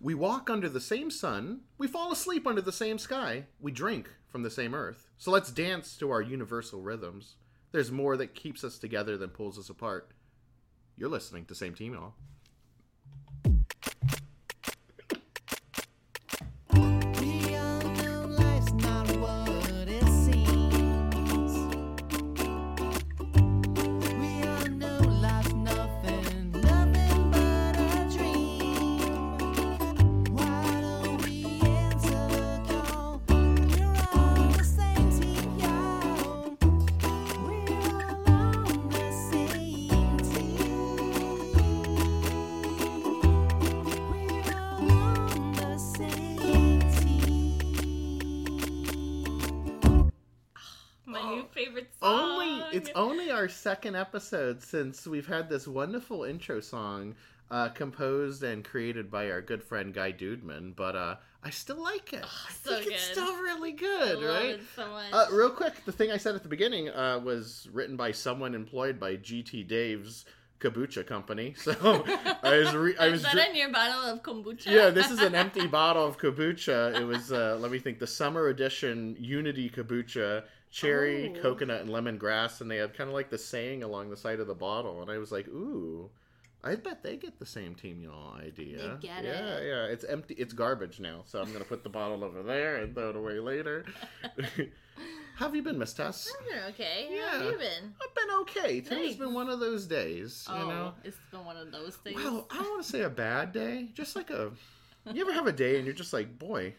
We walk under the same sun. We fall asleep under the same sky. We drink from the same earth. So let's dance to our universal rhythms. There's more that keeps us together than pulls us apart. You're listening to Same Team, y'all. Our second episode since we've had this wonderful intro song uh, composed and created by our good friend Guy Dudeman, but uh, I still like it. I so think it's still really I good, right? so much. Uh, real quick, the thing I said at the beginning uh, was written by someone employed by GT Dave's kombucha company. So I was re- I Is was that dri- in your bottle of kombucha? yeah, this is an empty bottle of kombucha. It was uh, let me think, the summer edition Unity kombucha, cherry, Oh. coconut, and lemongrass, and they had kind of like the saying along the side of the bottle, and I was like, ooh. I bet they get the same team y'all idea. They get yeah, it. yeah. It's empty. It's garbage now, so I'm gonna put the bottle over there and throw it away later. Have you been, Miss Tess? I've been okay. How Yeah. have you been? I've been okay. Today's Nice. been one of those days, you oh, know. it's been one of those things. Well, I don't want to say a bad day, just like a. You ever have a day and you're just like, boy,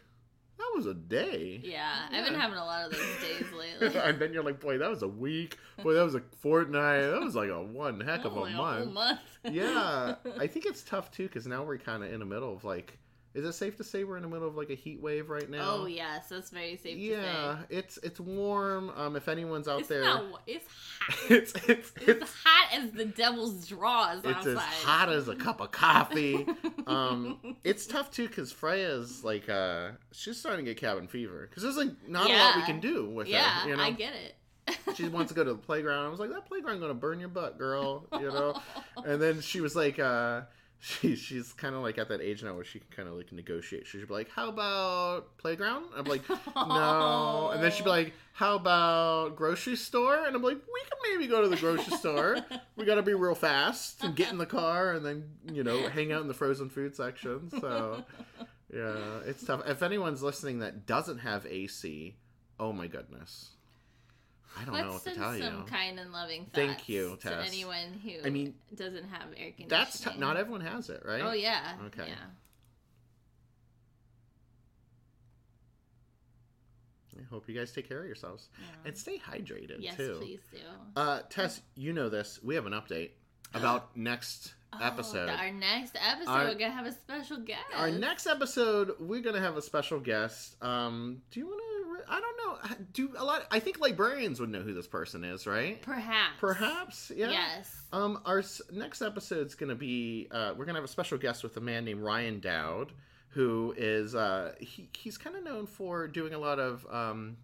that was a day. yeah, I've been having a lot of those days lately. and then you're like, boy, that was a week. Boy, that was a fortnight. That was like a one heck of a like month. whole month. yeah, I think it's tough too because now we're kind of in the middle of like. Is it safe to say we're in the middle of like a heat wave right now? Oh yes, that's very safe to say. Yeah, it's it's warm. Um, if anyone's out It's there, not. It's hot. it's it's It's it's hot as the devil's drawers it's outside. as hot as a cup of coffee. um, it's tough too because Freya's like uh, she's starting to get cabin fever because there's like not a lot we can do with yeah, her. You know, I get it. she wants to go to the playground. I was like, that playground gonna burn your butt, girl. You know. and then she was like, uh, she she's kind of like at that age now where she can kind of like negotiate. She'd be like, how about playground? I'm like, no. And then she'd be like, how about grocery store? And I'm like, we can maybe go to the grocery store. We gotta be real fast and get in the car and then you know hang out in the frozen food section. So yeah, it's tough. If anyone's listening that doesn't have AC, oh my goodness. I don't know Let's what to send tell some you. kind and loving thoughts Thank you, to Tess. anyone who I mean, doesn't have air conditioning. That's t- not everyone has it, right? Oh yeah. Okay. Yeah. I hope you guys take care of yourselves Yeah. and stay hydrated Yes, too. please do. Uh, Tess, you know this. We have an update about next Oh, episode. Our next episode, Our- we're gonna have a special guest. Our next episode, we're gonna have a special guest. Um, do you want to? I don't know. Do a lot. I think librarians would know who this person is, right? perhaps. Perhaps. Yeah. Yes. Um, our s- next episode's gonna be. Uh, we're gonna have a special guest with a man named Ryan Dowd, who is. Uh, he he's kind of known for doing a lot of. Um,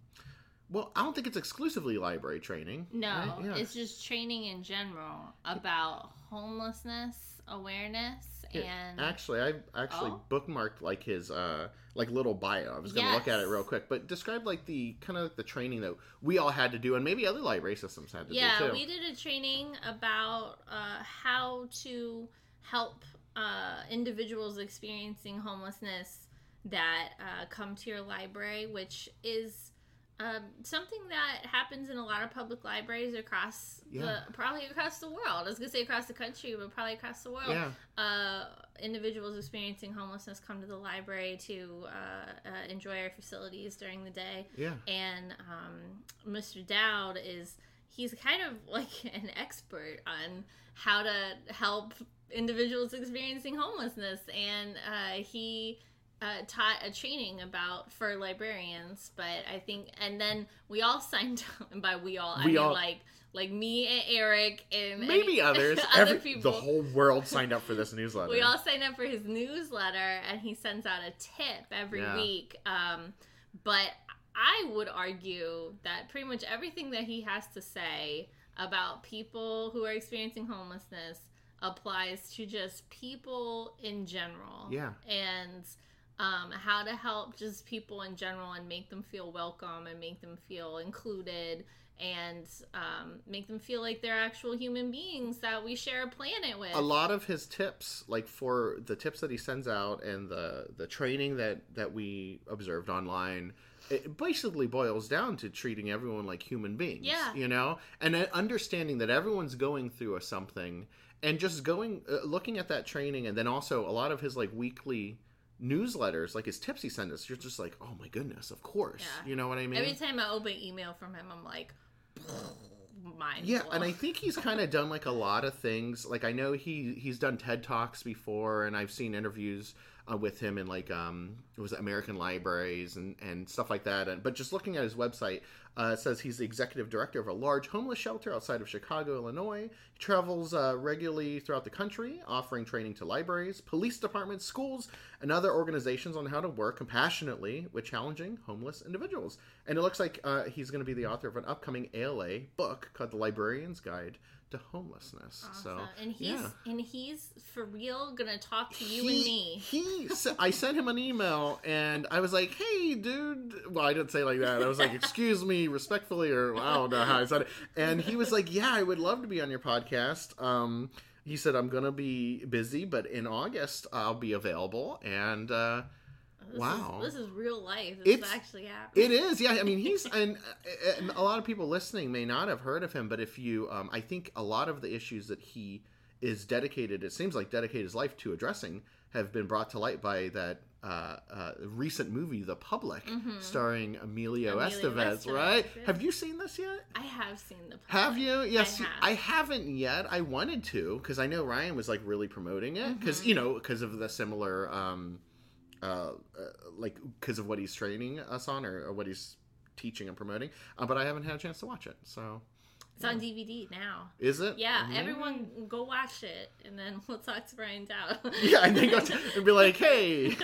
well, I don't think it's exclusively library training. No, right? Yeah. it's just training in general about homelessness awareness and Actually, I actually Oh? bookmarked like his uh like little bio. I was gonna look at it real quick, but describe like the kind of like the training that we all had to do, and maybe other library systems had to yeah, do too. Yeah, we did a training about uh, how to help uh, individuals experiencing homelessness that uh, come to your library, which is um, something that happens in a lot of public libraries across Yeah. the probably across the world. I was gonna say across the country, but probably across the world. yeah, uh, individuals experiencing homelessness come to the library to uh, uh, enjoy our facilities during the day. yeah, And um, Mr. Dowd is he's kind of like an expert on how to help individuals experiencing homelessness, and uh, he. Uh, taught a training about for librarians, but I think, and then we all signed up. And by we all, I mean all- like like me and Eric and maybe any- others. other Every, people. The whole world signed up for this newsletter. We all sign up for his newsletter, and he sends out a tip every Yeah. week. Um, but I would argue that pretty much everything that he has to say about people who are experiencing homelessness applies to just people in general. Yeah. And um, how to help just people in general and make them feel welcome and make them feel included and um, make them feel like they're actual human beings that we share a planet with. a lot of his tips like for the tips that he sends out and the the training that that we observed online it basically boils down to treating everyone like human beings Yeah. you know and understanding that everyone's going through a something and just going uh, looking at that training and then also a lot of his like weekly newsletters like his tips he sends us you're just like oh my goodness of course Yeah. you know what i mean Every time I open email from him, I'm like, mind. Yeah, and I think he's kind of done like a lot of things. Like I know he he's done TED talks before, and I've seen interviews uh, with him in like um it was American libraries and and stuff like that. And but just looking at his website, uh, says he's the executive director of a large homeless shelter outside of Chicago, Illinois. He travels uh, regularly throughout the country, offering training to libraries, police departments, schools, and other organizations on how to work compassionately with challenging homeless individuals. And it looks like uh, he's going to be the author of an upcoming ALA book called The Librarian's Guide to Homelessness. So, and he's yeah. and he's for real gonna talk to you he, and me. He, I sent him an email and I was like, "Hey, dude." Well, I didn't say like that. I was like, "Excuse me, respectfully," or I don't know how I said it. And he was like, "Yeah, I would love to be on your podcast." Um, he said, "I'm gonna be busy, but in August I'll be available." And uh, This Wow. is, this is real life. This It's- is actually happening. It is, yeah. I mean, he's and, and a lot of people listening may not have heard of him, but if you, um, I think a lot of the issues that he is dedicated, it seems like dedicated his life to addressing, have been brought to light by that uh, uh, recent movie, The Public, Mhm. starring Emilio, Emilio Estevez. Estevez, Right? yeah. Have you seen this yet? I have seen the. Have you? Yes, have. I haven't yet. I wanted to because I know Ryan was like really promoting it because Mhm. you know because of the similar, um, uh, uh like because of what he's training us on or, or what he's teaching and promoting. Uh, but I haven't had a chance to watch it. So It's on DVD now. is it? Yeah, Mhm. everyone go watch it, and then we'll talk to Brian Dow. Yeah, and then go to, and be like, hey.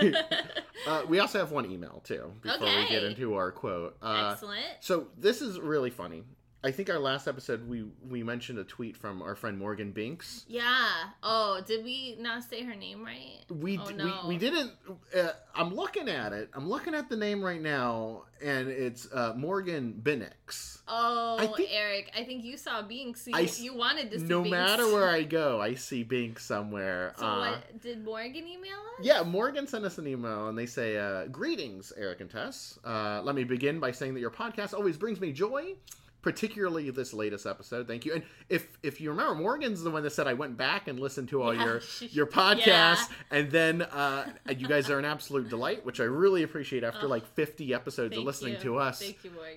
uh, we also have one email too before we get into our quote. Uh, Excellent. So this is really funny. I think our last episode we we mentioned a tweet from our friend Morgan Binks. Yeah. Oh, did we not say her name right? We, Oh, d- no. we we didn't. Uh, I'm looking at it. I'm looking at the name right now, and it's uh, Morgan Binnix. Oh, I think- Eric, I think you saw Binks. You, I you wanted to see No Binks. matter where I go, I see Binks somewhere. So uh, what did Morgan email us? Yeah, Morgan sent us an email and they say, uh, Greetings, Eric and Tess. Uh, let me begin by saying that your podcast always brings me joy, particularly this latest episode. Thank you. And if if you remember, Morgan's the one that said I went back and listened to all Yeah, your your podcasts, and then uh, you guys are an absolute delight, which I really appreciate after Oh, like 50 episodes of listening you. to us you,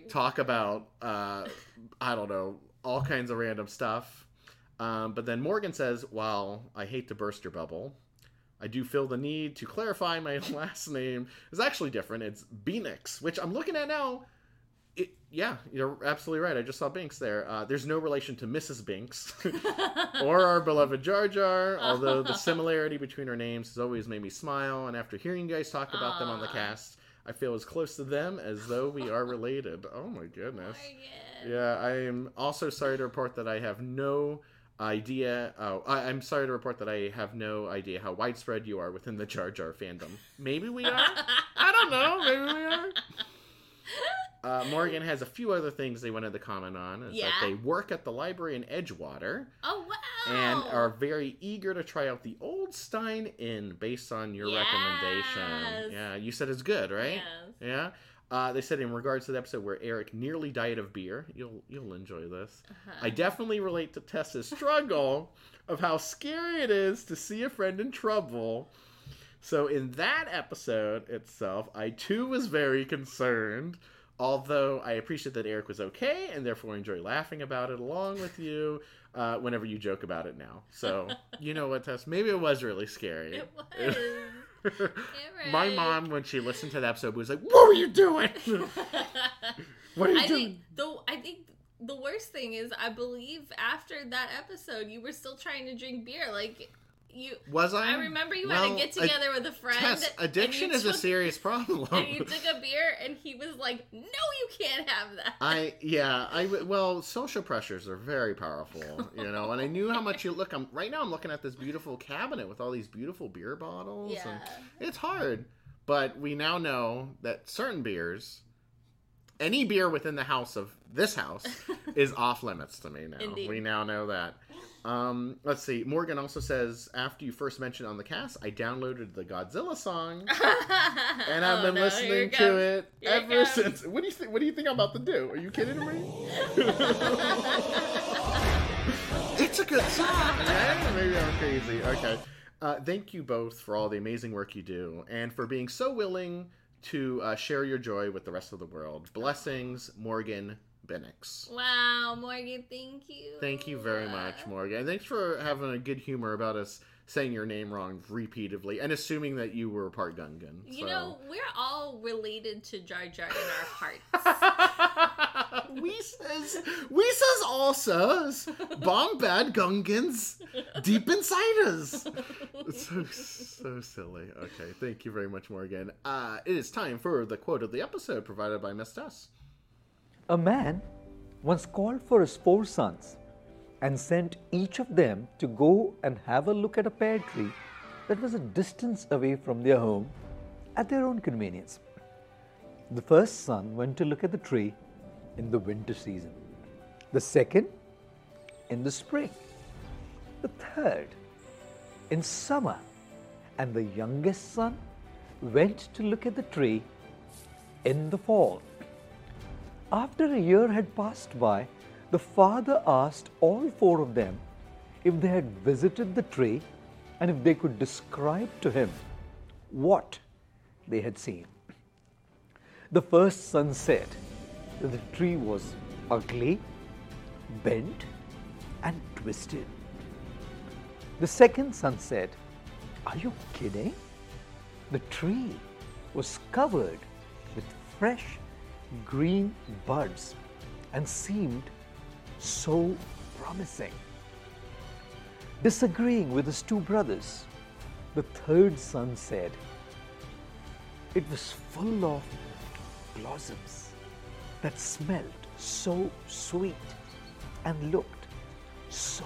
talk about uh, I don't know all kinds of random stuff. Um, but then Morgan says, "Well, I hate to burst your bubble, I do feel the need to clarify my last name is actually different. It's Benix, which I'm looking at now. It, yeah, you're absolutely right. I just saw Binks there. Uh, there's no relation to Mrs. Binks or our beloved Jar Jar, although the similarity between our names has always made me smile. And after hearing you guys talk about them on the cast, I feel as close to them as though we are related. Oh my goodness. Morgan. Yeah, I am also sorry to report that I have no idea. Oh, I, I'm sorry to report that I have no idea how widespread you are within the Jar Jar fandom. Maybe we are. I don't know. Maybe we are. Uh, Morgan has a few other things they wanted to comment on. Is Yeah. that they work at the library in Edgewater oh wow. and are very eager to try out the Old Stein Inn based on your Yes. recommendation. Yeah, you said it's good, right? Yes. Yeah. Uh, they said in regards to the episode where Eric nearly died of beer, you'll you'll enjoy this. Uh-huh. I definitely relate to Tessa's struggle of how scary it is to see a friend in trouble. So in that episode itself, I too was very concerned. Although I appreciate that Eric was okay and therefore enjoy laughing about it along with you uh, whenever you joke about it now. So you know what, Tess? Maybe it was really scary. It was. My mom, when she listened to that episode, was like, "What were you doing? what are you I doing?" think the I think the worst thing is I believe after that episode you were still trying to drink beer. Like you. Was I? I remember you Well, had a get a- together with a friend. Tess, addiction is a serious problem. And you took a beer, and he was like, "No, you can't have that." I yeah I well social pressures are very powerful you know and I knew how much you look I'm right now I'm looking at this beautiful cabinet with all these beautiful beer bottles yeah. and it's hard but we now know that certain beers any beer within the house of this house is off limits to me now Indeed. we now know that um, let's see Morgan also says after you first mentioned on the cast I downloaded the Godzilla song and I've Oh, been no, listening to it Here ever since. What do you think? What do you think I'm about to do? Are you kidding me? it's a good song? Maybe I'm crazy. Okay. Uh, thank you both for all the amazing work you do and for being so willing to uh, share your joy with the rest of the world. Blessings, Morgan Bennix. Wow, Morgan, thank you. Thank you very much, Morgan. And thanks for having a good humor about us saying your name wrong repeatedly and assuming that you were part Gungan. You so. know, we're all related to Jar Jar in our hearts. we says we says all says bomb bad gungans deep inside us. So so silly. Okay, thank you very much, Morgan. Uh, it is time for the quote of the episode provided by Miss Tess. A man once called for his four sons and sent each of them to go and have a look at a pear tree that was a distance away from their home at their own convenience. The first son went to look at the tree in the winter season, the second in the spring, the third in summer, and the youngest son went to look at the tree in the fall. After a year had passed by, the father asked all four of them if they had visited the tree and if they could describe to him what they had seen. The first son said that the tree was ugly, bent, and twisted. The second son said, Are you kidding? The tree was covered with fresh green buds and seemed so promising. Disagreeing with his two brothers, the third son said, It was full of blossoms that smelled so sweet and looked so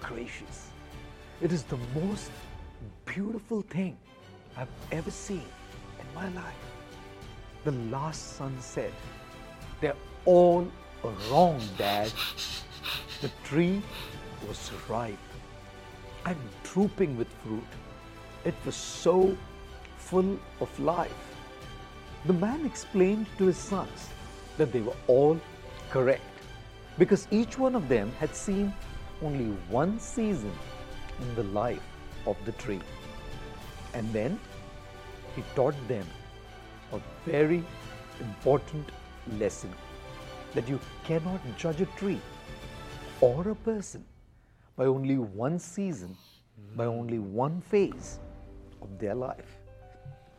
gracious. It is the most beautiful thing I've ever seen in my life. The last son said, They're all wrong, Dad. The tree was ripe and drooping with fruit. It was so full of life. The man explained to his sons that they were all correct because each one of them had seen only one season in the life of the tree. And then he taught them a very important lesson that you cannot judge a tree or a person by only one season, by only one phase of their life.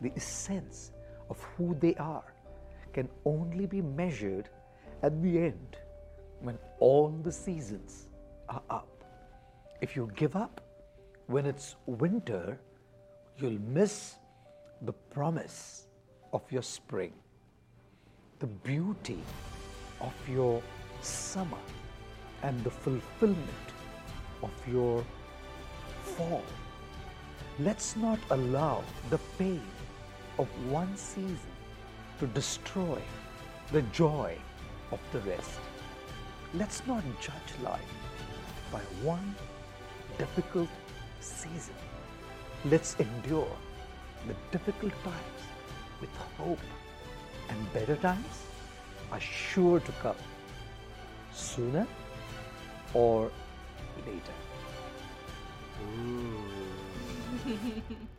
The essence of who they are can only be measured at the end when all the seasons are up. If you give up when it's winter, you'll miss the promise of your spring, the beauty of your summer, and the fulfillment of your fall. Let's not allow the pain of one season to destroy the joy of the rest. Let's not judge life by one difficult season. Let's endure the difficult times with hope, and better times are sure to come sooner or later.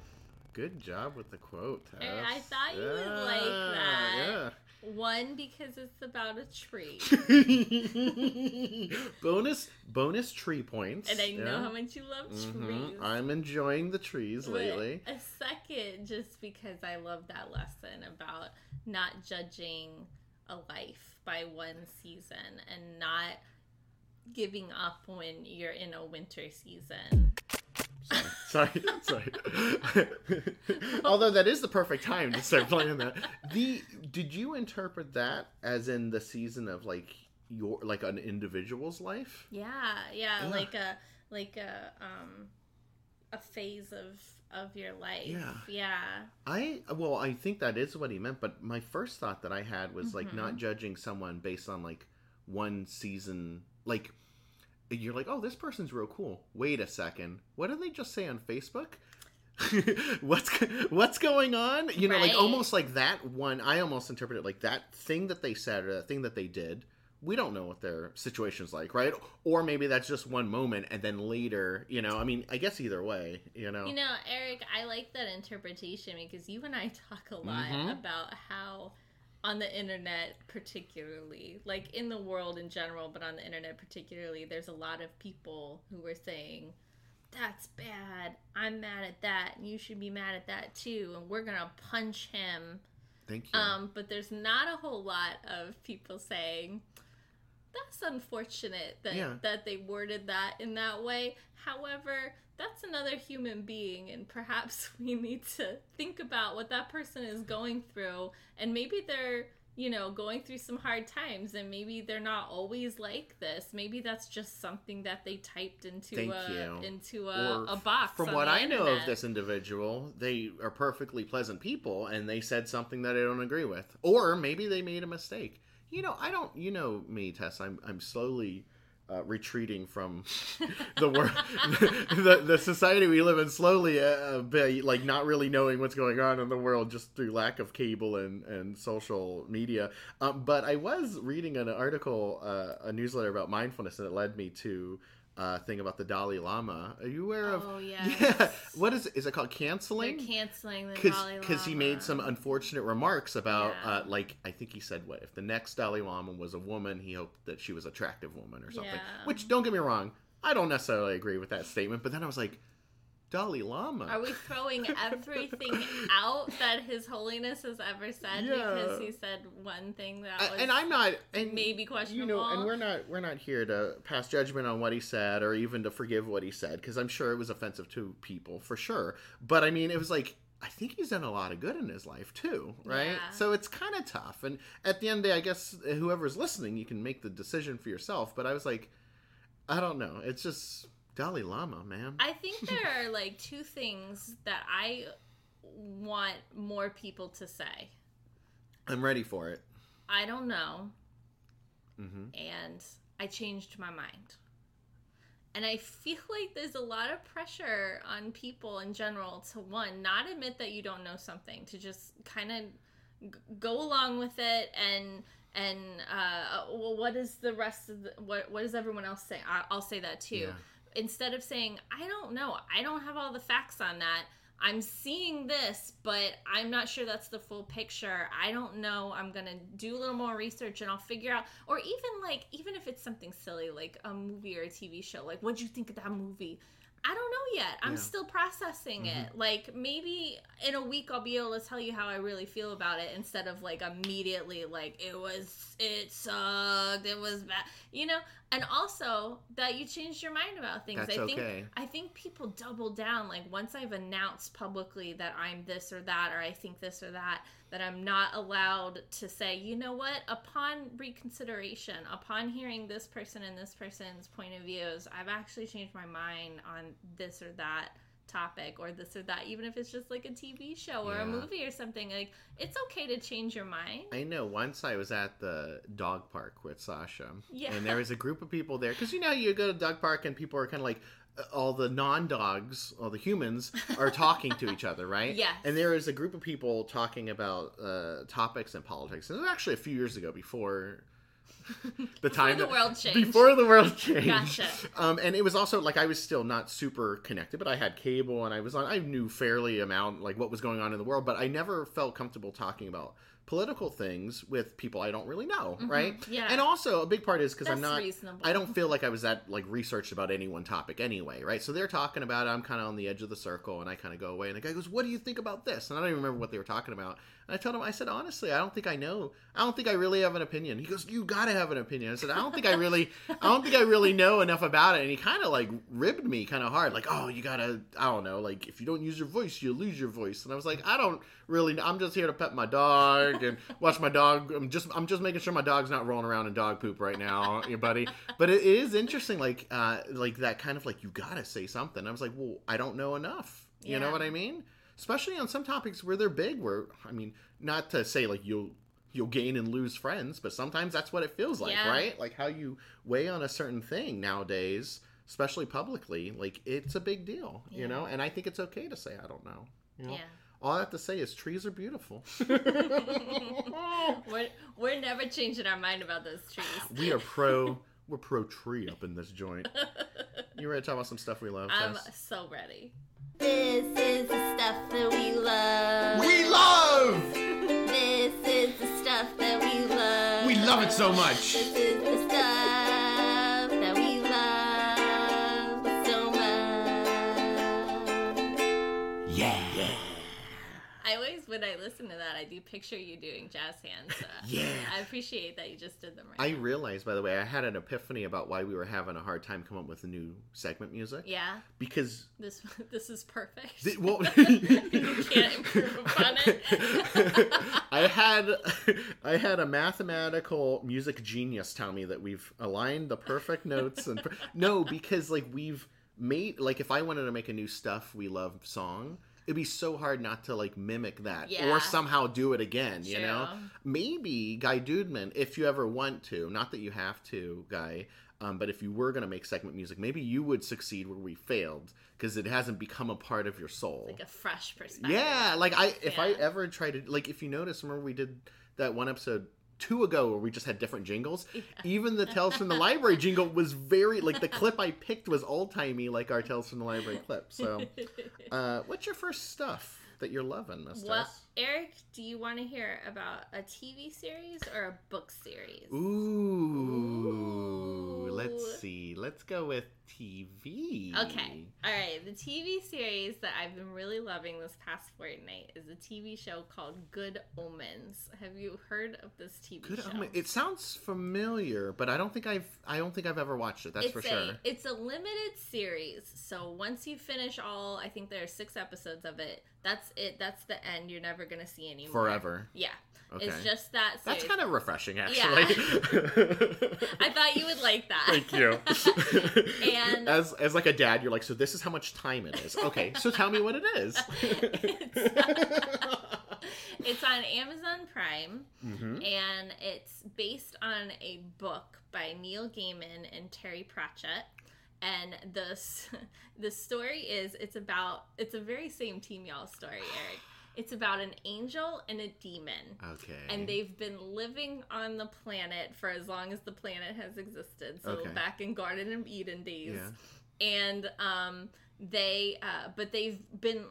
Good job with the quote, Tess. I- I thought you would like that. One because it's about a tree, bonus bonus tree points. and I know how much you love Mhm. trees. I'm enjoying the trees But lately. A second, just because I love that lesson about not judging a life by one season and not giving up when you're in a winter season. Sorry, sorry, sorry. Although that is the perfect time to start playing that. The did you interpret that as in the season of like your like an individual's life? Yeah, yeah, Yeah. like a like a um a phase of of your life. Yeah. Yeah. I well, I think that is what he meant, but my first thought that I had was like not judging someone based on like one season like you're like, "Oh, this person's real cool." Wait a second. What did they just say on Facebook? what's what's going on? You know, like almost like that one. I almost interpret it like that thing that they said or that thing that they did. We don't know what their situation's like, right? Or maybe that's just one moment, and then later, you know. I mean, I guess either way, you know. You know, Eric, I like that interpretation because you and I talk a lot Mhm. about how on the internet particularly, like in the world in general, but on the internet particularly, there's a lot of people who are saying that's bad. I'm mad at that, and you should be mad at that too, and we're going to punch him. Thank you. Um, but there's not a whole lot of people saying that's unfortunate that Yeah. that they worded that in that way. However, that's another human being, and perhaps we need to think about what that person is going through, and maybe they're you know going through some hard times and maybe they're not always like this maybe that's just something that they typed into Thank a you. into a, a box From what I know of this individual, they are perfectly pleasant people, and they said something that I don't agree with, or maybe they made a mistake. You know, I don't. You know me, Tess. I'm I'm slowly uh, retreating from the world, the the society we live in. Slowly, uh, by, like not really knowing what's going on in the world just through lack of cable and and social media. Um, but I was reading an article, uh, a newsletter about mindfulness, and it led me to. Uh, thing about the Dalai Lama. Are you aware of? Oh, yes. Yeah. What is is it called? Canceling. they're Canceling? the Because Dalai Lama because he made some unfortunate remarks about Yeah. uh, like I think he said what if the next Dalai Lama was a woman he hoped that she was an attractive woman or something. Yeah. Which don't get me wrong, I don't necessarily agree with that statement. But then I was like, Dalai Lama. Are we throwing everything out that His Holiness has ever said Yeah. because he said one thing that I- was and I'm not and maybe you know and we're not we're not here to pass judgment on what he said or even to forgive what he said because i'm sure it was offensive to people for sure but i mean it was like i think he's done a lot of good in his life too right Yeah. so it's kind of tough and at the end of the day i guess whoever's listening you can make the decision for yourself but i was like i don't know it's just dalai lama man I think there are like two things that I want more people to say. i'm ready for it I don't know, hmm and I changed my mind. And I feel like there's a lot of pressure on people in general to one, not admit that you don't know something, to just kind of g- go along with it and and uh, well, what is the rest of the, what what does everyone else say? I, I'll say that too. Yeah. Instead of saying I don't know, I don't have all the facts on that. I'm seeing this, but I'm not sure that's the full picture. I don't know. I'm gonna do a little more research and I'll figure out. Or even like, even if it's something silly like a movie or a TV show, like what'd you think of that movie? I don't know yet. I'm Yeah. still processing it. Mm-hmm. Like maybe in a week I'll be able to tell you how I really feel about it instead of like immediately like it was it sucked, it was bad. You know? And also that you changed your mind about things. That's I think okay. I think people double down like once I've announced publicly that I'm this or that or I think this or that that I'm not allowed to say, you know what, upon reconsideration, upon hearing this person and this person's point of views, I've actually changed my mind on this or that topic or this or that even if it's just like a TV show or Yeah. a movie or something like it's okay to change your mind. I know. Once I was at the dog park with Sasha, Yeah. and there was a group of people there because you know you go to the dog park and people are kind of like all the non-dogs, all the humans are talking to each other, right? Yeah. And there is a group of people talking about uh, topics and politics, and it was actually a few years ago before. The time the world changed. Before the world changed. Gotcha. Um, and it was also like I was still not super connected, but I had cable and I was on. I knew fairly amount like what was going on in the world, but I never felt comfortable talking about political things with people I don't really know, right? Mm-hmm. yeah. And also a big part is because I'm not. reasonable. I don't feel like I was that like researched about any one topic anyway, right? So they're talking about it. I'm kind of on the edge of the circle, and I kind of go away. And the guy goes, "What do you think about this?" And I don't even remember what they were talking about. And I told him, I said, honestly, I don't think I know. I don't think I really have an opinion. He goes, "You gotta have an opinion." I said, "I don't think I really, I don't think I really know enough about it." And he kind of like ribbed me kind of hard, like, "Oh, you gotta, I don't know, like if you don't use your voice, you lose your voice." And I was like, "I don't really. I'm just here to pet my dog and watch my dog. I'm just, I'm just making sure my dog's not rolling around in dog poop right now, you buddy." But it is interesting, like, uh, like that kind of like you gotta say something. I was like, "Well, I don't know enough." You know what I mean? Especially on some topics where they're big. Where I mean, not to say like you'll you'll gain and lose friends, but sometimes that's what it feels like, Yeah. right? Like how you weigh on a certain thing nowadays, especially publicly, like it's a big deal, you know. And I think it's okay to say I don't know. You know? Yeah. All I have to say is trees are beautiful. We're, we're never changing our mind about those trees. we are pro. We're pro tree up in this joint. You ready to talk about some stuff we love? I'm Tess? so ready. This is the stuff that we love. We love. This is the stuff that we love. We love it so much. This is the stuff when I listen to that, I do picture you doing jazz hands. Uh, Yeah. I appreciate that you just did them right. I now. realized, by the way, I had an epiphany about why we were having a hard time coming up with a new segment music. yeah, Because this this is perfect. Th- well- you can't improve upon it. I had I had a mathematical music genius tell me that we've aligned the perfect notes and per- no because like we've made like if I wanted to make a new stuff we love song it'd be so hard not to like mimic that Yeah. or somehow do it again you know maybe Guy Dudeman if you ever want to not that you have to Guy um, but if you were gonna make segment music maybe you would succeed where we failed because it hasn't become a part of your soul like a fresh perspective. yeah, like I if I ever try to like if you notice, remember we did that one episode two ago where we just had different jingles. Even the Tales from the Library jingle was very like the clip I picked was old timey like our Tales from the Library clip. So, uh, what's your first stuff that you're loving, Miss Well, Tess? Eric, do you want to hear about a TV series or a book series? Ooh, Ooh. let's see. Let's go with TV. Okay. All right. The TV series that I've been really loving this past fortnight is a TV show called Good Omens. Have you heard of this TV Good. show? Omen. It sounds familiar, but I don't think I've I don't think I've ever watched it. That's it's for a, sure. It's a limited series. So once you finish all, I think there are six episodes of it. That's it. That's the end. You're never going to see anymore. Forever. Yeah. Okay. It's just that series. That's kind of refreshing, actually. I thought you would like that. Thank you. And- as as like a dad, you're like, so this is how much time it is. Okay, so tell me what it is. it's on Amazon Prime, Mhm. and it's based on a book by Neil Gaiman and Terry Pratchett. And the the story is it's about it's a very same team y'all story, Eric. It's about an angel and a demon. Okay. And they've been living on the planet for as long as the planet has existed. So Okay. back in Garden of Eden days Yeah. and um they uh but they've been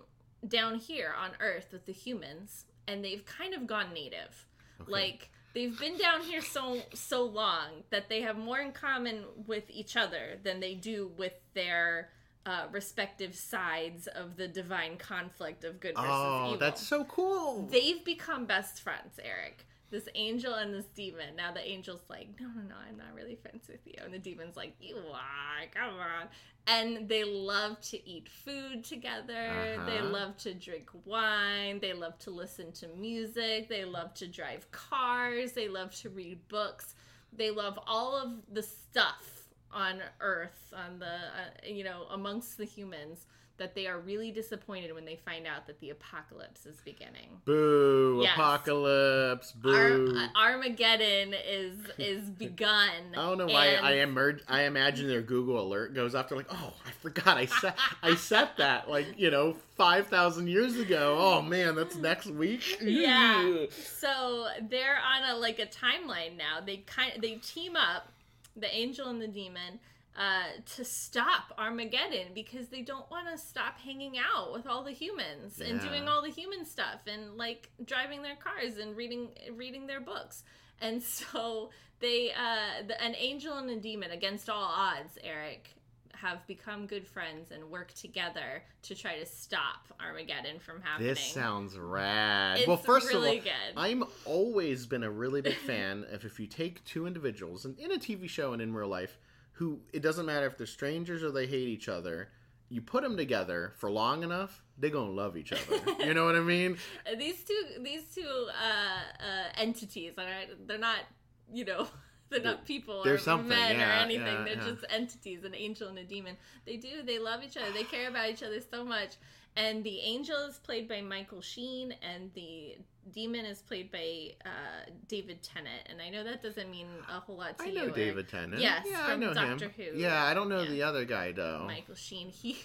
down here on earth with the humans and they've kind of gone native Okay. like they've been down here so so long that they have more in common with each other than they do with their uh, respective sides of the divine conflict of good versus Oh, evil that's so cool. they've become best friends, Eric. This angel and this demon. Now the angel's like, no, no, no, I'm not really friends with you. And the demon's like, you are, come on. And they love to eat food together. They Uh-huh. love to drink wine. They love to listen to music. They love to drive cars. They love to read books. They love all of the stuff on Earth, on the, uh, you know, amongst the humans. That they are really disappointed when they find out that the apocalypse is beginning. Boo! Yes. Apocalypse! Boo! uh, Armageddon is is begun. I don't know why and- I emer- I imagine their Google alert goes off. They're like, oh, I forgot I set I set that like you know five thousand years ago. Oh man, that's next week. Yeah. So they're on a like a timeline now. They kind they team up, the angel and the demon. uh, to stop Armageddon because they don't want to stop hanging out with all the humans and doing all the human stuff and like driving their cars and reading reading their books. And so they, uh, the, an angel and a demon against all odds, Eric, have become good friends and work together to try to stop Armageddon from happening. This sounds rad. It's well, first really of all, good. I'm always been a really big fan of if you take two individuals and in a TV show and in real life who it doesn't matter if they're strangers or they hate each other, you put them together for long enough, they're gonna love each other. you know what I mean? These two these two uh, uh, entities are they're not you know they're not people they're or men or anything yeah, they're yeah. just entities an angel and a demon they do they love each other they care about each other so much and the angel is played by michael sheen and the demon is played by uh, david tennant and i know that doesn't mean a whole lot to I you know Eric. David Tennant. Yes, yeah, I know Doctor him. Who. Yeah, I don't know Yeah. the other guy though. michael sheen he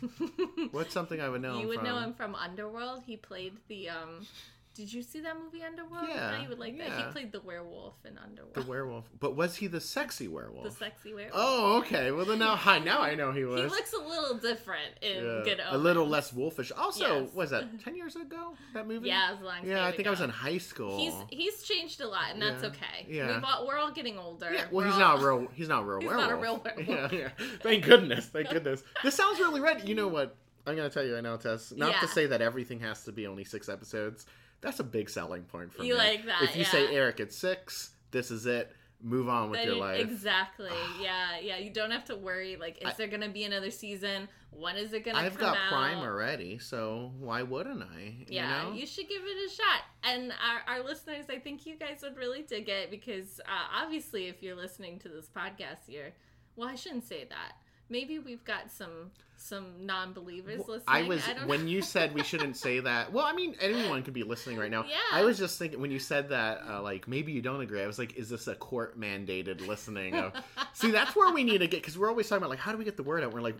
What's something I would know? you would from? know him from Underworld. He played the um. Did you see that movie Underworld? Yeah, I thought you would like that. He played the werewolf in Underworld. The werewolf, but was he the sexy werewolf? The sexy werewolf. Oh, okay. Well, then now, hi, now I know he was. He looks a little different in Yeah, Good a little less wolfish. Also, Yes. was that ten years ago? That movie? Yeah, it was a long Yeah, I think I was in high school. He's he's changed a lot, and that's Yeah. okay. Yeah. We've all, we're all getting older. yeah, well, We're he's all- not real. He's not a real He's werewolf. not a real werewolf. Yeah, yeah. Thank goodness. Thank goodness. This sounds really red. You know what? I'm gonna tell you. right now, Tess. Not to say that everything has to be only six episodes. That's a big selling point for me. You me. like that, If you say. Eric, it's six. This is it. Move on with That your life. Exactly. yeah, yeah. You don't have to worry. Like, is I- there gonna be another season? When is it gonna I've come got out? Prime already, so why wouldn't I? You Yeah, know? you should give it a shot. And our, our listeners, I think you guys would really dig it because uh, obviously, if you're listening to this podcast, you're well. I shouldn't say that. Maybe we've got some some non-believers Well, listening. I was don't when know. you said we shouldn't say that. Well, I mean, anyone could be listening right now. Yeah. I was just thinking when you said that, uh, like maybe you don't agree. I was like, is this a court mandated listening? Of... See, that's where we need to get because we're always talking about like how do we get the word out. We're like.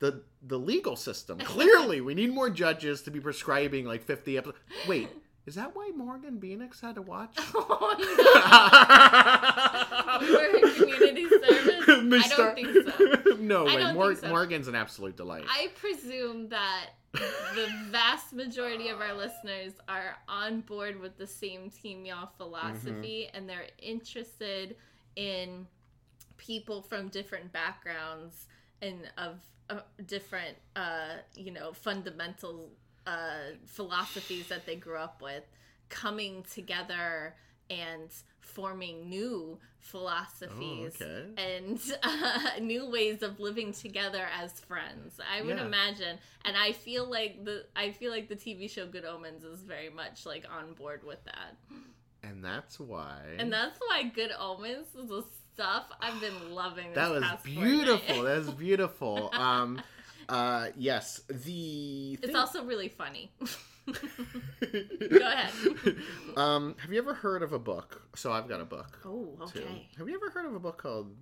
The, the legal system clearly we need more judges to be prescribing like 50 episodes wait is that why morgan phoenix had to watch oh, no. we were in community service. They I don't think so. No I way don't Mor- so. morgan's an absolute delight I presume that the vast majority of our listeners are on board with the same team y'all philosophy Mm-hmm. and they're interested in people from different backgrounds and of uh, different uh, you know fundamental uh, philosophies that they grew up with coming together and forming new philosophies Oh, okay. and uh, new ways of living together as friends. I would Yeah. imagine, and I feel like the I feel like the TV show Good Omens is very much like on board with that, and that's why and that's why Good Omens is the stuff I've been loving. This that was beautiful that was beautiful um uh yes the It's also really funny. Go ahead. um have you ever heard of a book so i've got a book Oh, too. okay. have you ever heard of a book called